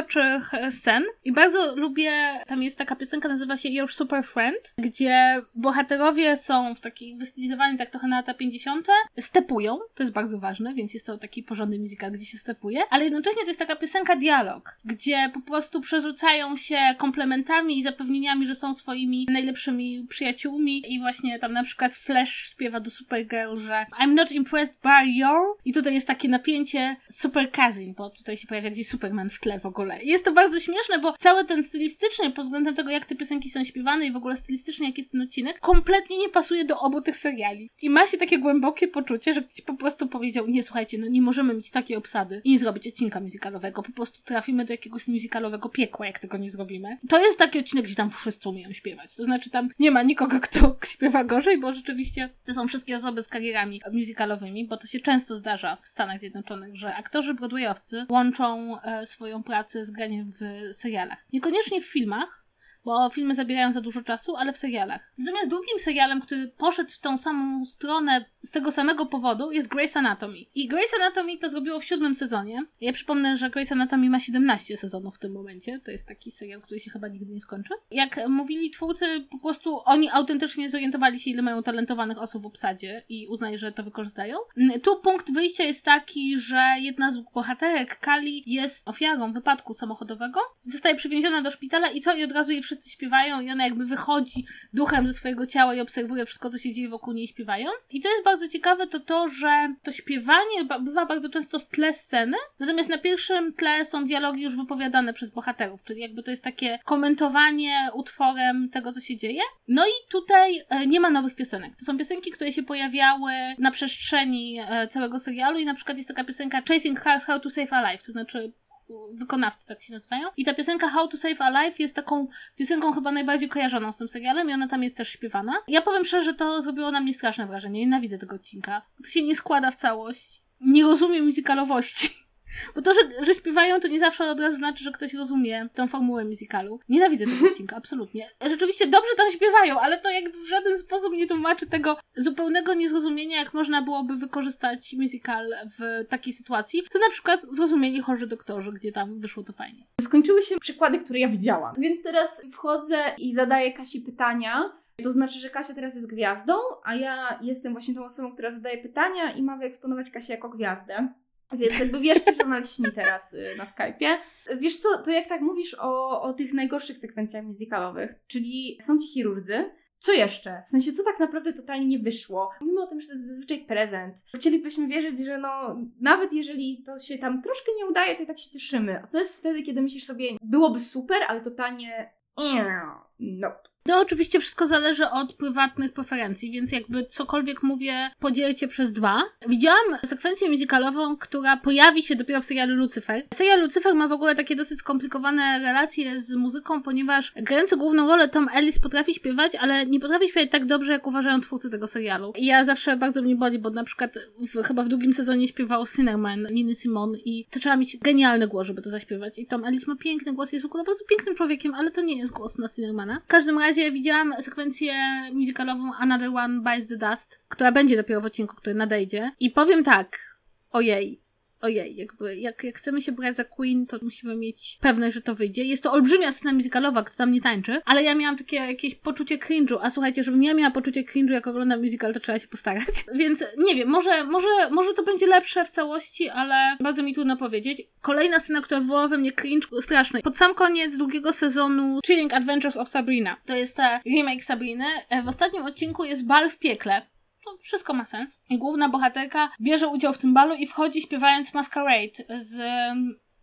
e, scen i bardzo lubię, tam jest taka piosenka, nazywa się Your Super Friend, gdzie bohaterowie są w takich wystylizowani tak trochę na lata 50. stepują, to jest bardzo ważne, więc jest to taki porządny musical, gdzie się stepuje, ale jednocześnie to jest taka piosenka dialog, gdzie po prostu przerzucają się komplementami i zapewnieniami, że są swoimi najlepszymi przyjaciółmi i właśnie tam na przykład Flash śpiewa do Supergirl, że I'm not impressed by your i tutaj jest takie napięcie super cousin, bo tutaj się pojawia gdzieś Superman w tle w ogóle. Jest to bardzo śmieszne, bo cały ten stylistycznie, pod względem tego, jak te piosenki są śpiewane i w ogóle stylistycznie, jak jest ten odcinek, kompletnie nie pasuje do obu tych seriali. I ma się takie głębokie poczucie, że ktoś po prostu powiedział, nie, słuchajcie, no nie możemy mieć takiej obsady i nie zrobić odcinka musicalowego, po prostu trafimy do jakiegoś musicalowego piekła, jak tego nie zrobimy. To jest taki odcinek, gdzie tam wszyscy umieją śpiewać. To znaczy tam nie ma nikogo, [LAUGHS] kto śpiewa gorzej, bo rzeczywiście to są wszystkie osoby z karierami musicalowymi, bo to się często zdarza w Stanach Zjednoczonych, że aktorzy broadwayowcy łączą e, swoją pracę z graniem w serialach. Niekoniecznie w filmach, bo filmy zabierają za dużo czasu, ale w serialach. Natomiast drugim serialem, który poszedł w tą samą stronę z tego samego powodu jest Grey's Anatomy. I Grey's Anatomy to zrobiło w siódmym sezonie. Ja przypomnę, że Grey's Anatomy ma 17 sezonów w tym momencie. To jest taki serial, który się chyba nigdy nie skończy. Jak mówili twórcy, po prostu oni autentycznie zorientowali się, ile mają talentowanych osób w obsadzie i uznali, że to wykorzystają. Tu punkt wyjścia jest taki, że jedna z bohaterek, Kali, jest ofiarą wypadku samochodowego. Zostaje przywieziona do szpitala i co? I od razu jej wszyscy śpiewają i ona jakby wychodzi duchem ze swojego ciała i obserwuje wszystko, co się dzieje wokół niej śpiewając. I to jest bardzo ciekawe, to to, że to śpiewanie bywa bardzo często w tle sceny, natomiast na pierwszym tle są dialogi już wypowiadane przez bohaterów, czyli jakby to jest takie komentowanie utworem tego, co się dzieje. No i tutaj e, nie ma nowych piosenek. To są piosenki, które się pojawiały na przestrzeni e, całego serialu i na przykład jest taka piosenka Chasing Cars How to Save a Life, to znaczy wykonawcy tak się nazywają. I ta piosenka How to Save a Life jest taką piosenką chyba najbardziej kojarzoną z tym serialem i ona tam jest też śpiewana. Ja powiem szczerze, że to zrobiło na mnie straszne wrażenie. Nienawidzę tego odcinka. To się nie składa w całość. Nie rozumiem muzykalowości. Bo to, że, że śpiewają, to nie zawsze od razu znaczy, że ktoś rozumie tą formułę musicalu. Nienawidzę tego [LAUGHS] odcinka, absolutnie. Rzeczywiście dobrze tam śpiewają, ale to jakby w żaden sposób nie tłumaczy tego zupełnego niezrozumienia, jak można byłoby wykorzystać musical w takiej sytuacji, co na przykład zrozumieli chorzy doktorzy, gdzie tam wyszło to fajnie. Skończyły się przykłady, które ja widziałam. Więc teraz wchodzę i zadaję Kasi pytania. To znaczy, że Kasia teraz jest gwiazdą, a ja jestem właśnie tą osobą, która zadaje pytania i ma wyeksponować Kasię jako gwiazdę. Więc jakby wierzcie, że ona lśni teraz y, na Skype'ie. Wiesz co, to jak tak mówisz o, o tych najgorszych sekwencjach musicalowych, czyli są ci chirurdzy, co jeszcze? W sensie, co tak naprawdę totalnie nie wyszło? Mówimy o tym, że to jest zazwyczaj prezent. Chcielibyśmy wierzyć, że no, nawet jeżeli to się tam troszkę nie udaje, to i tak się cieszymy. A co jest wtedy, kiedy myślisz sobie, byłoby super, ale totalnie... Nope. To oczywiście wszystko zależy od prywatnych preferencji, więc jakby cokolwiek mówię, podzielcie przez dwa. Widziałam sekwencję musicalową, która pojawi się dopiero w serialu Lucifer. Serial Lucifer ma w ogóle takie dosyć skomplikowane relacje z muzyką, ponieważ grający główną rolę Tom Ellis potrafi śpiewać, ale nie potrafi śpiewać tak dobrze, jak uważają twórcy tego serialu. I ja zawsze bardzo mnie boli, bo na przykład w, chyba w drugim sezonie śpiewał Cinnamon, Niny Simon i to trzeba mieć genialny głos, żeby to zaśpiewać. I Tom Ellis ma piękny głos, jest w ogóle bardzo pięknym człowiekiem, ale to nie jest głos na Cinnamona. W każdym razie widziałam sekwencję musicalową Another One Bites the Dust, która będzie dopiero w odcinku, który nadejdzie. I powiem tak, ojej, ojej, jakby jak, jak chcemy się brać za Queen, to musimy mieć pewność, że to wyjdzie. Jest to olbrzymia scena musicalowa, kto tam nie tańczy, ale ja miałam takie jakieś poczucie cringe'u, a słuchajcie, żebym ja miała poczucie cringe'u, jak oglądam musical, to trzeba się postarać. [LAUGHS] Więc nie wiem, może, może, może to będzie lepsze w całości, ale bardzo mi trudno powiedzieć. Kolejna scena, która wywołała we mnie cringe straszny. Pod sam koniec drugiego sezonu Chilling Adventures of Sabrina. To jest ta remake Sabriny. E, w ostatnim odcinku jest bal w piekle to wszystko ma sens. I główna bohaterka bierze udział w tym balu i wchodzi śpiewając Masquerade z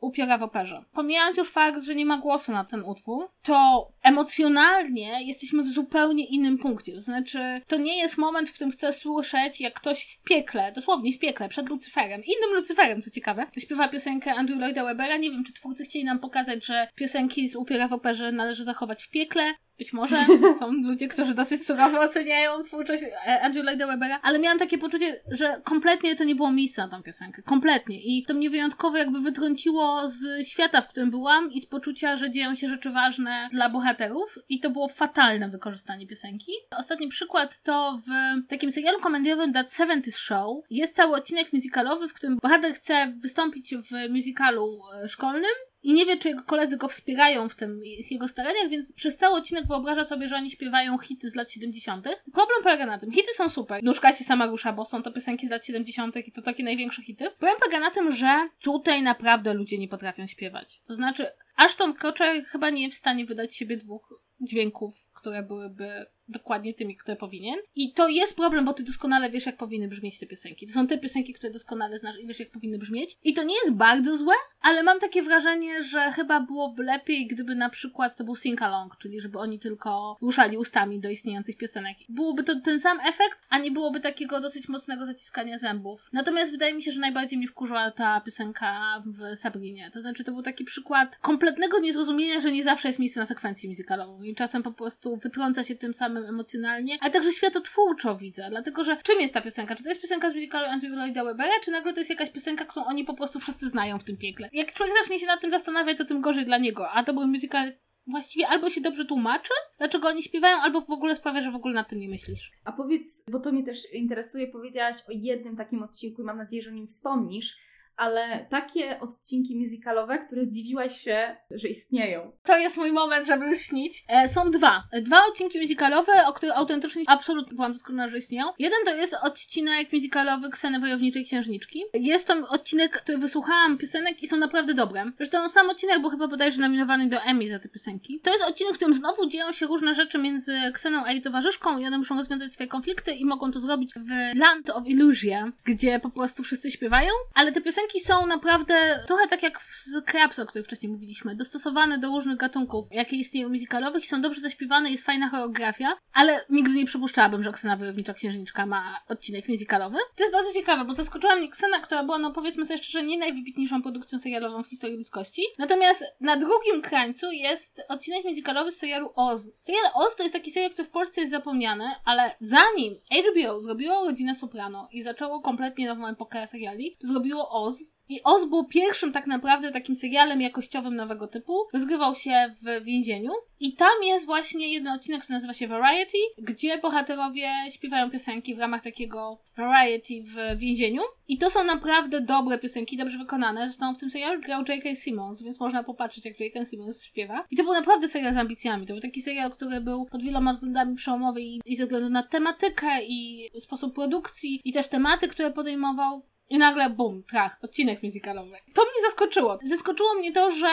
Upiora w operze. Pomijając już fakt, że nie ma głosu na ten utwór, to emocjonalnie jesteśmy w zupełnie innym punkcie. To znaczy, to nie jest moment, w którym chcę słyszeć, jak ktoś w piekle, dosłownie w piekle, przed Lucyferem, innym Lucyferem, co ciekawe, śpiewa piosenkę Andrew Lloyda Webera. Nie wiem, czy twórcy chcieli nam pokazać, że piosenki z Upiora w operze należy zachować w piekle, być może [LAUGHS] są ludzie, którzy dosyć surowo oceniają twórczość e, Andrew Lloyda Webera, ale miałam takie poczucie, że kompletnie to nie było miejsca na tą piosenkę. Kompletnie. I to mnie wyjątkowo jakby wytrąciło z świata, w którym byłam i z poczucia, że dzieją się rzeczy ważne dla bohaterów i to było fatalne wykorzystanie piosenki. Ostatni przykład to w takim serialu komediowym That 70 Show jest cały odcinek musicalowy, w którym bohater chce wystąpić w musicalu e, szkolnym i nie wie, czy jego koledzy go wspierają w tym jego staraniach, więc przez cały odcinek wyobraża sobie, że oni śpiewają hity z lat 70. Problem polega na tym, hity są super. Nóżka się sama rusza, bo są to piosenki z lat 70. i to takie największe hity. Problem polega na tym, że tutaj naprawdę ludzie nie potrafią śpiewać. To znaczy, Ashton Kutcher chyba nie jest w stanie wydać siebie dwóch dźwięków, które byłyby dokładnie tymi, które powinien. I to jest problem, bo ty doskonale wiesz, jak powinny brzmieć te piosenki. To są te piosenki, które doskonale znasz i wiesz, jak powinny brzmieć. I to nie jest bardzo złe, ale mam takie wrażenie, że chyba byłoby lepiej, gdyby na przykład to był sing-along, czyli żeby oni tylko ruszali ustami do istniejących piosenek. Byłoby to ten sam efekt, a nie byłoby takiego dosyć mocnego zaciskania zębów. Natomiast wydaje mi się, że najbardziej mi wkurzyła ta piosenka w Sabrinie. To znaczy, to był taki przykład kompletnego niezrozumienia, że nie zawsze jest miejsce na sekwencję muzykalową i czasem po prostu wytrąca się tym samym emocjonalnie, ale także światotwórczo widzę, dlatego że czym jest ta piosenka? Czy to jest piosenka z musicalu Andrew Lloyda Webera, czy nagle to jest jakaś piosenka, którą oni po prostu wszyscy znają w tym piekle? Jak człowiek zacznie się nad tym zastanawiać, to tym gorzej dla niego, a to był musical właściwie albo się dobrze tłumaczy, dlaczego oni śpiewają, albo w ogóle sprawia, że w ogóle nad tym nie myślisz. A powiedz, bo to mnie też interesuje, powiedziałaś o jednym takim odcinku i mam nadzieję, że o nim wspomnisz, ale takie odcinki musicalowe, które zdziwiłaś się, że istnieją. To jest mój moment, żeby śnić. E, są dwa. Dwa odcinki musicalowe, o których autentycznie absolutnie byłam przekonana, że istnieją. Jeden to jest odcinek musicalowy Kseny Wojowniczej Księżniczki. Jest to odcinek, który wysłuchałam piosenek i są naprawdę dobre. Zresztą sam odcinek był chyba bodajże nominowany do Emmy za te piosenki. To jest odcinek, w którym znowu dzieją się różne rzeczy między Kseną a jej towarzyszką i one muszą rozwiązać swoje konflikty i mogą to zrobić w Land of Illusion, gdzie po prostu wszyscy śpiewają, ale te piosenki piosenki są naprawdę trochę tak jak z Krabs, o których wcześniej mówiliśmy, dostosowane do różnych gatunków, jakie istnieją musicalowych i są dobrze zaśpiewane, jest fajna choreografia, ale nigdy nie przypuszczałabym, że Oksana Wojownicza Księżniczka ma odcinek musicalowy. To jest bardzo ciekawe, bo zaskoczyła mnie Ksena, która była, no powiedzmy sobie szczerze, nie najwybitniejszą produkcją serialową w historii ludzkości. Natomiast na drugim krańcu jest odcinek musicalowy z serialu Oz. Serial Oz to jest taki serial, który w Polsce jest zapomniany, ale zanim HBO zrobiło Rodzinę Soprano i zaczęło kompletnie nową epokę seriali, to zrobiło Oz, i Oz był pierwszym tak naprawdę takim serialem jakościowym nowego typu. Rozgrywał się w więzieniu. I tam jest właśnie jeden odcinek, który nazywa się Variety, gdzie bohaterowie śpiewają piosenki w ramach takiego Variety w więzieniu. I to są naprawdę dobre piosenki, dobrze wykonane. Zresztą w tym serialu grał J.K. Simmons, więc można popatrzeć, jak J.K. Simmons śpiewa. I to był naprawdę serial z ambicjami. To był taki serial, który był pod wieloma względami przełomowy i, i ze względu na tematykę i sposób produkcji i też tematy, które podejmował. I nagle bum, trach, odcinek musicalowy. To mnie zaskoczyło. Zaskoczyło mnie to, że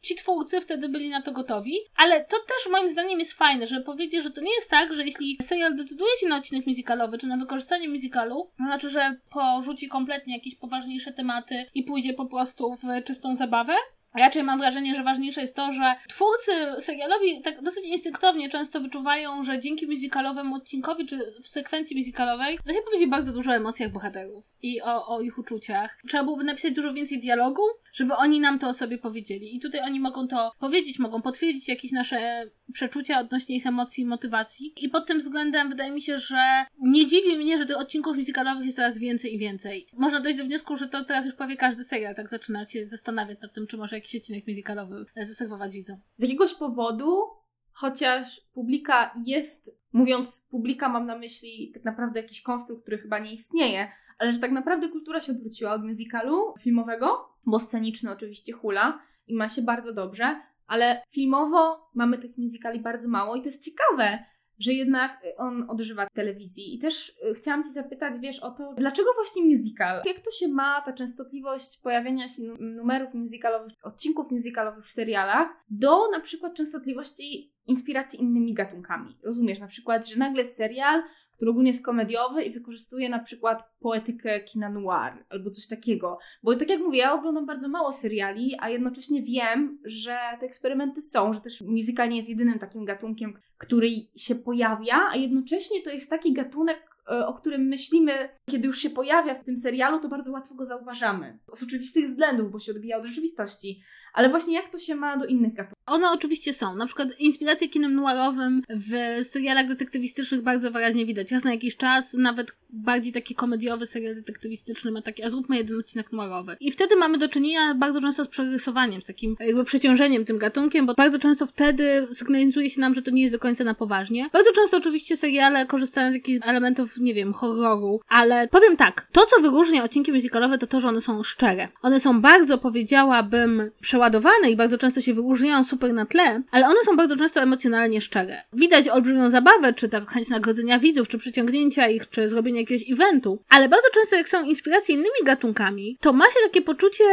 ci twórcy wtedy byli na to gotowi, ale to też moim zdaniem jest fajne, żeby powiedzieć, że to nie jest tak, że jeśli serial decyduje się na odcinek musicalowy, czy na wykorzystanie musicalu, to znaczy, że porzuci kompletnie jakieś poważniejsze tematy i pójdzie po prostu w czystą zabawę, Raczej mam wrażenie, że ważniejsze jest to, że twórcy serialowi tak dosyć instynktownie często wyczuwają, że dzięki musicalowemu odcinkowi, czy w sekwencji musicalowej, da się powiedzieć bardzo dużo o emocjach bohaterów i o, o ich uczuciach. Trzeba byłoby napisać dużo więcej dialogu, żeby oni nam to o sobie powiedzieli. I tutaj oni mogą to powiedzieć, mogą potwierdzić jakieś nasze przeczucia odnośnie ich emocji i motywacji. I pod tym względem wydaje mi się, że nie dziwi mnie, że tych odcinków musicalowych jest coraz więcej i więcej. Można dojść do wniosku, że to teraz już prawie każdy serial tak zaczyna się zastanawiać nad tym, czy może jakiś odcinek musicalowy zaserwować widzom. Z jakiegoś powodu, chociaż publika jest, mówiąc publika mam na myśli tak naprawdę jakiś konstrukt, który chyba nie istnieje, ale że tak naprawdę kultura się odwróciła od musicalu filmowego, bo sceniczny oczywiście hula i ma się bardzo dobrze, ale filmowo mamy tych musicali bardzo mało i to jest ciekawe, że jednak on odżywa telewizji. I też y, chciałam Ci zapytać, wiesz, o to, dlaczego właśnie musical? Jak to się ma, ta częstotliwość pojawiania się numerów musicalowych, odcinków musicalowych w serialach, do na przykład częstotliwości inspiracji innymi gatunkami. Rozumiesz, na przykład, że nagle serial, który ogólnie jest komediowy i wykorzystuje na przykład poetykę kina noir albo coś takiego. Bo tak jak mówię, ja oglądam bardzo mało seriali, a jednocześnie wiem, że te eksperymenty są, że też musical nie jest jedynym takim gatunkiem, który się pojawia, a jednocześnie to jest taki gatunek, e, o którym myślimy, kiedy już się pojawia w tym serialu, to bardzo łatwo go zauważamy. Z oczywistych względów, bo się odbija od rzeczywistości. Ale właśnie jak to się ma do innych gatunków? One oczywiście są. Na przykład inspiracje kinem noirowym w serialach detektywistycznych bardzo wyraźnie widać. Raz na jakiś czas nawet bardziej taki komediowy serial detektywistyczny ma taki, a zróbmy jeden odcinek noirowy. I wtedy mamy do czynienia bardzo często z przerysowaniem, z takim jakby przeciążeniem tym gatunkiem, bo bardzo często wtedy sygnalizuje się nam, że to nie jest do końca na poważnie. Bardzo często oczywiście seriale korzystają z jakichś elementów, nie wiem, horroru, ale powiem tak, to co wyróżnia odcinki musicalowe to to, że one są szczere. One są bardzo, powiedziałabym, przeładowane i bardzo często się wyróżniają super na tle, ale one są bardzo często emocjonalnie szczere. Widać olbrzymią zabawę, czy tak chęć nagrodzenia widzów, czy przyciągnięcia ich, czy zrobienia jakiegoś eventu, ale bardzo często jak są inspiracje innymi gatunkami, to ma się takie poczucie,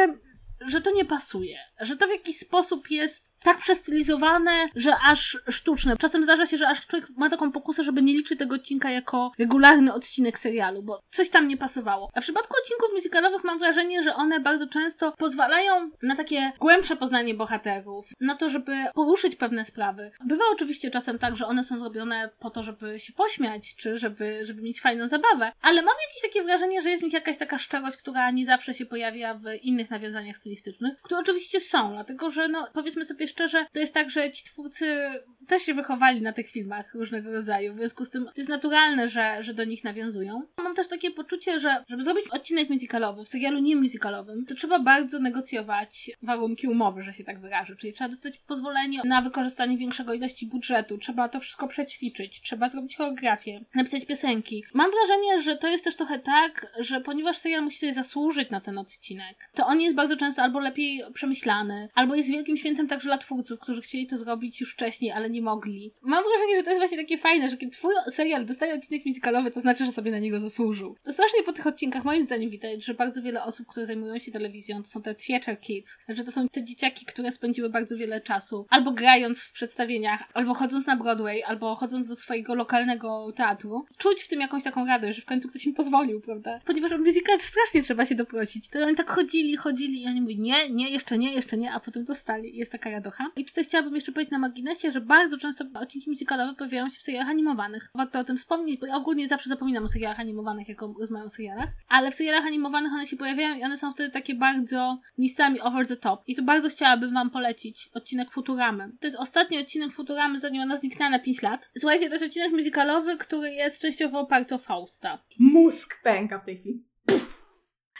że to nie pasuje, że to w jakiś sposób jest tak przestylizowane, że aż sztuczne. Czasem zdarza się, że aż człowiek ma taką pokusę, żeby nie liczyć tego odcinka jako regularny odcinek serialu, bo coś tam nie pasowało. A w przypadku odcinków musicalowych mam wrażenie, że one bardzo często pozwalają na takie głębsze poznanie bohaterów, na to, żeby poruszyć pewne sprawy. Bywa oczywiście czasem tak, że one są zrobione po to, żeby się pośmiać, czy żeby, żeby mieć fajną zabawę, ale mam jakieś takie wrażenie, że jest w nich jakaś taka szczerość, która nie zawsze się pojawia w innych nawiązaniach stylistycznych, które oczywiście są, dlatego że no powiedzmy sobie szczerze, to jest tak, że ci twórcy też się wychowali na tych filmach różnego rodzaju, w związku z tym to jest naturalne, że, że do nich nawiązują. Mam też takie poczucie, że żeby zrobić odcinek musicalowy w serialu nie musicalowym, to trzeba bardzo negocjować warunki umowy, że się tak wyrażę, czyli trzeba dostać pozwolenie na wykorzystanie większego ilości budżetu, trzeba to wszystko przećwiczyć, trzeba zrobić choreografię, napisać piosenki. Mam wrażenie, że to jest też trochę tak, że ponieważ serial musi sobie zasłużyć na ten odcinek, to on jest bardzo często albo lepiej przemyślany, albo jest wielkim świętem także dla twórców, którzy chcieli to zrobić już wcześniej, ale nie mogli. Mam wrażenie, że to jest właśnie takie fajne, że kiedy twój serial dostaje odcinek musicalowy, to znaczy, że sobie na niego zasłużył. To strasznie po tych odcinkach moim zdaniem widać, że bardzo wiele osób, które zajmują się telewizją, to są te theater kids, że to są te dzieciaki, które spędziły bardzo wiele czasu albo grając w przedstawieniach, albo chodząc na Broadway, albo chodząc do swojego lokalnego teatru. Czuć w tym jakąś taką radość, że w końcu ktoś im pozwolił, prawda? Ponieważ o musical strasznie trzeba się doprosić. To oni tak chodzili, chodzili i oni mówili, nie, nie, jeszcze nie, jeszcze nie, a potem dostali. Jest taka radocha. I tutaj chciałabym jeszcze powiedzieć na marginesie, że bardzo często odcinki musicalowe pojawiają się w serialach animowanych. Warto o tym wspomnieć, bo ja ogólnie zawsze zapominam o serialach animowanych, jak rozmawiam o serialach, ale w serialach animowanych one się pojawiają i one są wtedy takie bardzo listami over the top. I tu bardzo chciałabym wam polecić odcinek Futuramy. To jest ostatni odcinek Futuramy, zanim ona zniknęła na 5 lat. Słuchajcie, to jest odcinek musicalowy, który jest częściowo oparty o Fausta. Mózg pęka w tej chwili.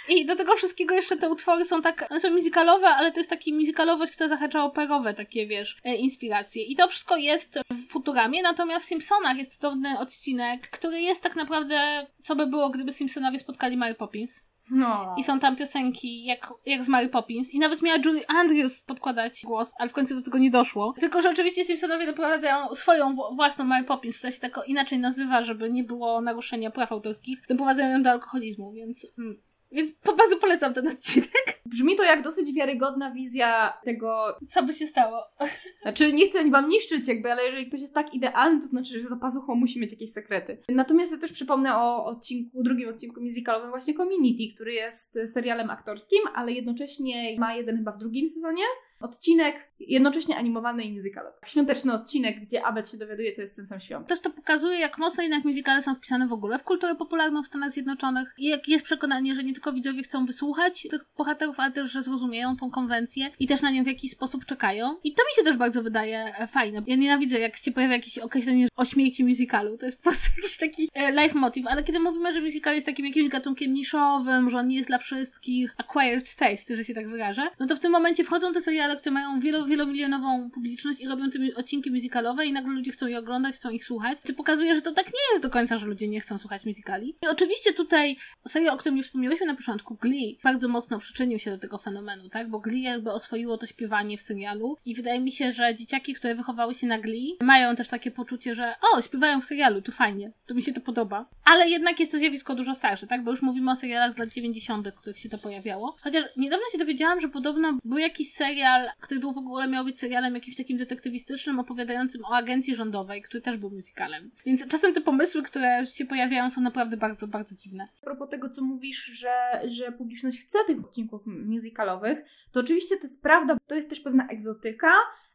I do tego wszystkiego jeszcze te utwory są tak, one są musicalowe, ale to jest taki musicalowość, która zahacza operowe takie, wiesz, e, inspiracje. I to wszystko jest w Futuramie, natomiast w Simpsonach jest cudowny odcinek, który jest tak naprawdę, co by było, gdyby Simpsonowie spotkali Mary Poppins. No. I są tam piosenki jak, jak z Mary Poppins. I nawet miała Julie Andrews podkładać głos, ale w końcu do tego nie doszło. Tylko, że oczywiście Simpsonowie doprowadzają swoją własną Mary Poppins, która się tak inaczej nazywa, żeby nie było naruszenia praw autorskich. Doprowadzają ją do alkoholizmu, więc... Mm. Więc po, bardzo polecam ten odcinek. Brzmi to jak dosyć wiarygodna wizja tego, co by się stało. [LAUGHS] Znaczy, nie chcę wam niszczyć jakby, ale jeżeli ktoś jest tak idealny, to znaczy, że za pazuchą musi mieć jakieś sekrety. Natomiast ja też przypomnę o odcinku, drugim odcinku musicalowym właśnie Community, który jest serialem aktorskim, ale jednocześnie ma jeden chyba w drugim sezonie odcinek jednocześnie animowany i musicalowy. Świąteczny odcinek, gdzie Abed się dowiaduje, co jest sensem świąt. Też to pokazuje, jak mocno jednak musicale są wpisane w ogóle w kulturę popularną w Stanach Zjednoczonych i jak jest przekonanie, że nie tylko widzowie chcą wysłuchać tych bohaterów, ale też, że zrozumieją tą konwencję i też na nią w jakiś sposób czekają. I to mi się też bardzo wydaje e, fajne. Ja nienawidzę, jak się pojawia jakieś określenie o śmierci musicalu. To jest po prostu [LAUGHS] jakiś taki e, life motive, ale kiedy mówimy, że musical jest takim jakimś gatunkiem niszowym, że on nie jest dla wszystkich, acquired taste, że się tak wyrażę, no to w tym momencie wchodzą te seriale, które mają wielo, wielomilionową publiczność i robią te odcinki musicalowe i nagle ludzie chcą je oglądać, chcą ich słuchać, co pokazuje, że to tak nie jest do końca, że ludzie nie chcą słuchać musicali. I oczywiście tutaj serial, o którym już wspomniałyśmy na początku, Glee, bardzo mocno przyczynił się do tego fenomenu, tak? Bo Glee jakby oswoiło to śpiewanie w serialu i wydaje mi się, że dzieciaki, które wychowały się na Glee, mają też takie poczucie, że o, śpiewają w serialu, to fajnie, to mi się to podoba. Ale jednak jest to zjawisko dużo starsze, tak? Bo już mówimy o serialach z lat 90., w których się to pojawiało. Chociaż niedawno się dowiedziałam, że podobno był jakiś serial serial, który był w ogóle miał być serialem jakimś takim detektywistycznym, opowiadającym o agencji rządowej, który też był musicalem. Więc czasem te pomysły, które się pojawiają, są naprawdę bardzo, bardzo dziwne. A propos tego, co mówisz, że, że publiczność chce tych odcinków musicalowych, to oczywiście to jest prawda, to jest też pewna egzotyka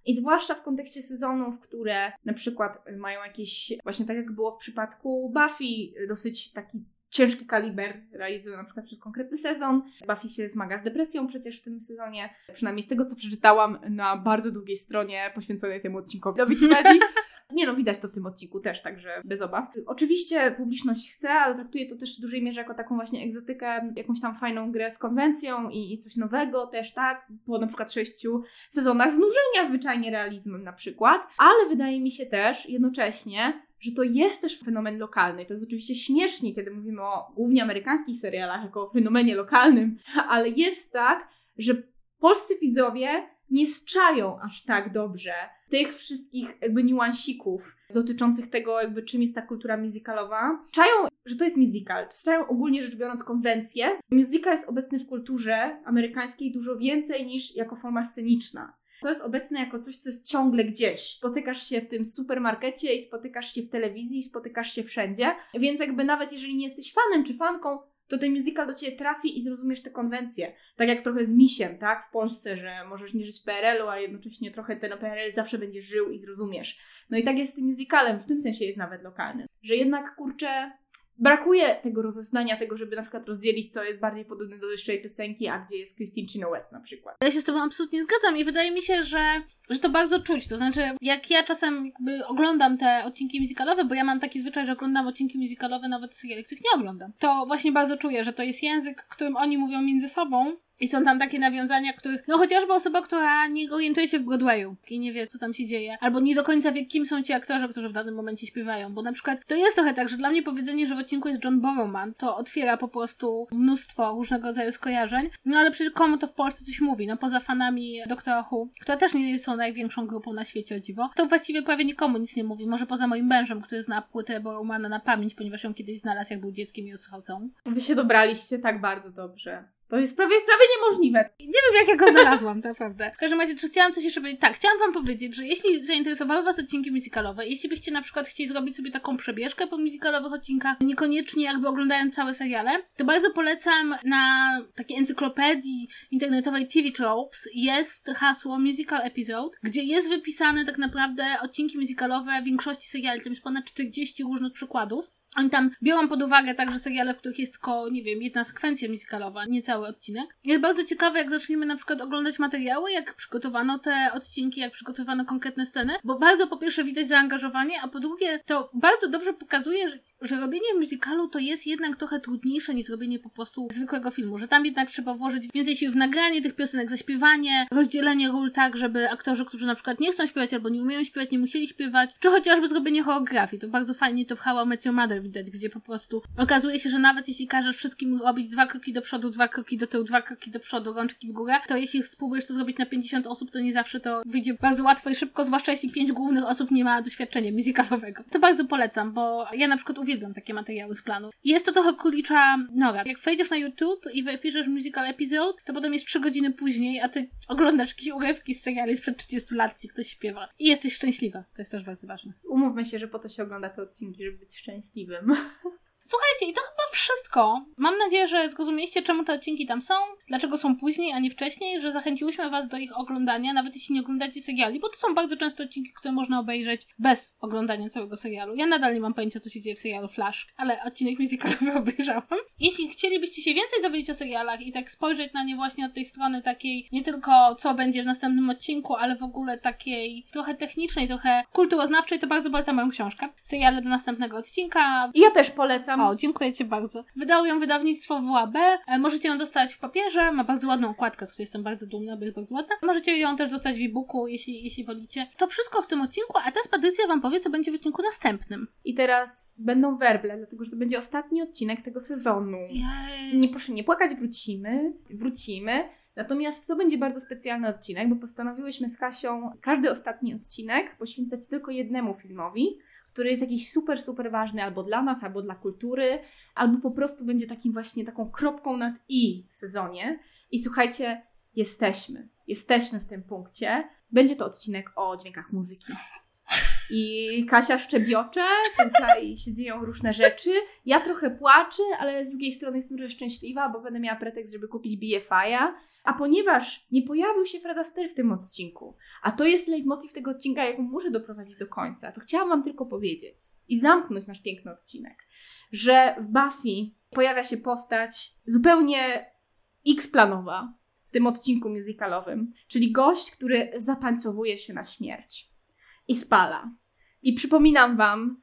i zwłaszcza w kontekście sezonów, które na przykład mają jakieś, właśnie tak jak było w przypadku Buffy, dosyć taki ciężki kaliber realizuje na przykład przez konkretny sezon. Buffy się zmaga z depresją przecież w tym sezonie. Przynajmniej z tego, co przeczytałam na bardzo długiej stronie poświęconej temu odcinkowi na Wikipedii. [LAUGHS] Nie no, widać to w tym odcinku też, także bez obaw. Oczywiście publiczność chce, ale traktuje to też w dużej mierze jako taką właśnie egzotykę, jakąś tam fajną grę z konwencją i, i coś nowego też, tak? Po na przykład sześciu sezonach znużenia zwyczajnie realizmem na przykład. Ale wydaje mi się też jednocześnie, że to jest też fenomen lokalny. To jest oczywiście śmiesznie, kiedy mówimy o głównie amerykańskich serialach jako o fenomenie lokalnym, [LAUGHS] ale jest tak, że polscy widzowie nie sczają aż tak dobrze tych wszystkich jakby niuansików dotyczących tego, jakby czym jest ta kultura musicalowa. Czają, że to jest musical. Czają ogólnie rzecz biorąc konwencję. Musical jest obecny w kulturze amerykańskiej dużo więcej niż jako forma sceniczna. To jest obecne jako coś, co jest ciągle gdzieś. Spotykasz się w tym supermarkecie i spotykasz się w telewizji i spotykasz się wszędzie. Więc jakby nawet jeżeli nie jesteś fanem czy fanką, to ten musical do ciebie trafi i zrozumiesz te konwencje. Tak jak trochę z misiem, tak? W Polsce, że możesz nie żyć w PRL-u, a jednocześnie trochę ten PRL zawsze będzie żył i zrozumiesz. No i tak jest z tym musicalem, w tym sensie jest nawet lokalny. Że jednak, kurczę, brakuje tego rozeznania, tego, żeby na przykład rozdzielić, co jest bardziej podobne do jeszcze piosenki, a gdzie jest Christine Chenoweth na przykład. Ja się z tobą absolutnie zgadzam i wydaje mi się, że, że to bardzo czuć. To znaczy, jak ja czasem jakby oglądam te odcinki musicalowe, bo ja mam taki zwyczaj, że oglądam odcinki musicalowe nawet seriali, których nie oglądam, to właśnie bardzo czuję, że to jest język, którym oni mówią między sobą, i są tam takie nawiązania, których, no chociażby osoba, która nie orientuje się w Broadwayu i nie wie, co tam się dzieje, albo nie do końca wie, kim są ci aktorzy, którzy w danym momencie śpiewają, bo na przykład to jest trochę tak, że dla mnie powiedzenie, że w odcinku jest John Borrowman, to otwiera po prostu mnóstwo różnego rodzaju skojarzeń, no ale przecież komu to w Polsce coś mówi, no poza fanami Doktora Who, która też nie są największą grupą na świecie, o dziwo, to właściwie prawie nikomu nic nie mówi, może poza moim mężem, który zna płytę Borrowmana na pamięć, ponieważ ją kiedyś znalazł, jak był dzieckiem i odsłuchał całą. Wy się dobraliście tak bardzo dobrze. To jest prawie, prawie niemożliwe. Nie wiem, jak ja go znalazłam, naprawdę. W każdym razie, czy chciałam coś jeszcze powiedzieć? Tak, chciałam wam powiedzieć, że jeśli zainteresowały was odcinki musicalowe, jeśli byście na przykład chcieli zrobić sobie taką przebieżkę po musicalowych odcinkach, niekoniecznie jakby oglądając całe seriale, to bardzo polecam na takiej encyklopedii internetowej TV Tropes jest hasło musical episode, gdzie jest wypisane tak naprawdę odcinki musicalowe większości seriali, tam jest ponad 40 różnych przykładów. Oni tam biorą pod uwagę także seriale, w których jest tylko, nie wiem, jedna sekwencja musicalowa, nie cały odcinek. Jest bardzo ciekawe, jak zaczniemy na przykład oglądać materiały, jak przygotowano te odcinki, jak przygotowano konkretne sceny, bo bardzo po pierwsze widać zaangażowanie, a po drugie to bardzo dobrze pokazuje, że, że robienie musicalu to jest jednak trochę trudniejsze niż robienie po prostu zwykłego filmu, że tam jednak trzeba włożyć więcej sił w nagranie tych piosenek, zaśpiewanie, rozdzielenie ról tak, żeby aktorzy, którzy na przykład nie chcą śpiewać albo nie umieją śpiewać, nie musieli śpiewać, czy chociażby zrobienie choreografii. To bardzo fajnie to w How I Met Mother widać, gdzie po prostu okazuje się, że nawet jeśli każesz wszystkim robić dwa kroki do przodu, dwa kroki do tyłu, dwa kroki do przodu, rączki w górę, to jeśli spróbujesz to zrobić na 50 osób, to nie zawsze to wyjdzie bardzo łatwo i szybko, zwłaszcza jeśli pięć głównych osób nie ma doświadczenia musicalowego. To bardzo polecam, bo ja na przykład uwielbiam takie materiały z planu. Jest to trochę kulicza nora. Jak wejdziesz na YouTube i wpiszesz musical episode, to potem jest trzy godziny później, a ty oglądasz jakieś urywki z seriali sprzed 30 lat, gdzie ktoś śpiewa. I jesteś szczęśliwa. To jest też bardzo ważne. Umówmy się, że po to się ogląda te odcinki, żeby być 人吗？Słuchajcie, i to chyba wszystko. Mam nadzieję, że zrozumieliście, czemu te odcinki tam są, dlaczego są później, a nie wcześniej, że zachęciłyśmy Was do ich oglądania, nawet jeśli nie oglądacie seriali, bo to są bardzo często odcinki, które można obejrzeć bez oglądania całego serialu. Ja nadal nie mam pojęcia, co się dzieje w serialu Flash, ale odcinek musicalowy [LAUGHS] obejrzałam. Jeśli chcielibyście się więcej dowiedzieć o serialach i tak spojrzeć na nie właśnie od tej strony takiej, nie tylko co będzie w następnym odcinku, ale w ogóle takiej trochę technicznej, trochę kulturoznawczej, to bardzo polecam moją książkę. Seriale do następnego odcinka. Ja też polecam o, dziękuję Ci bardzo. Wydało ją wydawnictwo WAB. E, możecie ją dostać w papierze. Ma bardzo ładną okładkę, z której jestem bardzo dumna, bo jest bardzo ładna. Możecie ją też dostać w e-booku, jeśli, jeśli wolicie. To wszystko w tym odcinku, a teraz Patrycja Wam powie, co będzie w odcinku następnym. I teraz będą werble, dlatego że to będzie ostatni odcinek tego sezonu. Jej. Nie proszę nie płakać, wrócimy. Wrócimy. Natomiast to będzie bardzo specjalny odcinek, bo postanowiłyśmy z Kasią każdy ostatni odcinek poświęcać tylko jednemu filmowi który jest jakiś super, super ważny albo dla nas, albo dla kultury, albo po prostu będzie takim właśnie taką kropką nad i w sezonie. I słuchajcie, jesteśmy jesteśmy w tym punkcie, będzie to odcinek o dźwiękach muzyki. I Kasia szczebiocze, tutaj się dzieją różne rzeczy. Ja trochę płaczę, ale z drugiej strony jestem trochę szczęśliwa, bo będę miała pretekst, żeby kupić BFI-a. A ponieważ nie pojawił się Fred Astaire w tym odcinku, a to jest leitmotiv tego odcinka, jaką muszę doprowadzić do końca, to chciałam Wam tylko powiedzieć i zamknąć nasz piękny odcinek, że w Buffy pojawia się postać zupełnie x-planowa w tym odcinku musicalowym, czyli gość, który zatańcowuje się na śmierć i spala. I przypominam wam,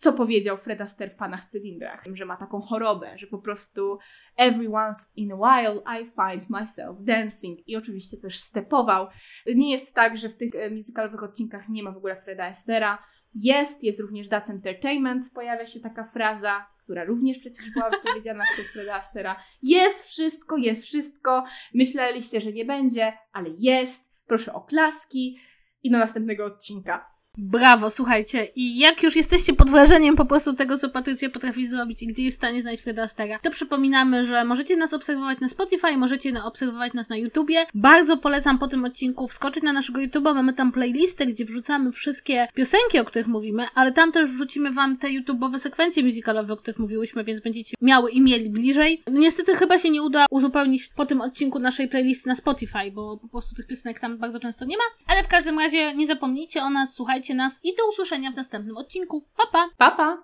co powiedział Fred Astaire w Panach Cylindrach, że ma taką chorobę, że po prostu every once in a while I find myself dancing i oczywiście też stepował. Nie jest tak, że w tych e, musicalowych odcinkach nie ma w ogóle Freda Astera. Jest, jest również That's Entertainment, pojawia się taka fraza, która również przecież była [LAUGHS] wypowiedziana przez Freda Astera. Jest wszystko, jest wszystko. Myśleliście, że nie będzie, ale jest. Proszę o klaski i do następnego odcinka. Brawo, słuchajcie. I jak już jesteście pod wrażeniem po prostu tego, co Patrycja potrafi zrobić i gdzie jest w stanie znaleźć Freda Astera, to przypominamy, że możecie nas obserwować na Spotify, możecie obserwować nas na YouTubie. Bardzo polecam po tym odcinku wskoczyć na naszego YouTube'a. Mamy tam playlistę, gdzie wrzucamy wszystkie piosenki, o których mówimy, ale tam też wrzucimy wam te YouTube'owe sekwencje musicalowe, o których mówiłyśmy, więc będziecie miały i mieli bliżej. Niestety chyba się nie uda uzupełnić po tym odcinku naszej playlisty na Spotify, bo po prostu tych piosenek tam bardzo często nie ma, ale w każdym razie nie zapomnijcie o nas, słuchajcie wspierajcie nas i do usłyszenia w następnym odcinku. Pa pa! pa, pa.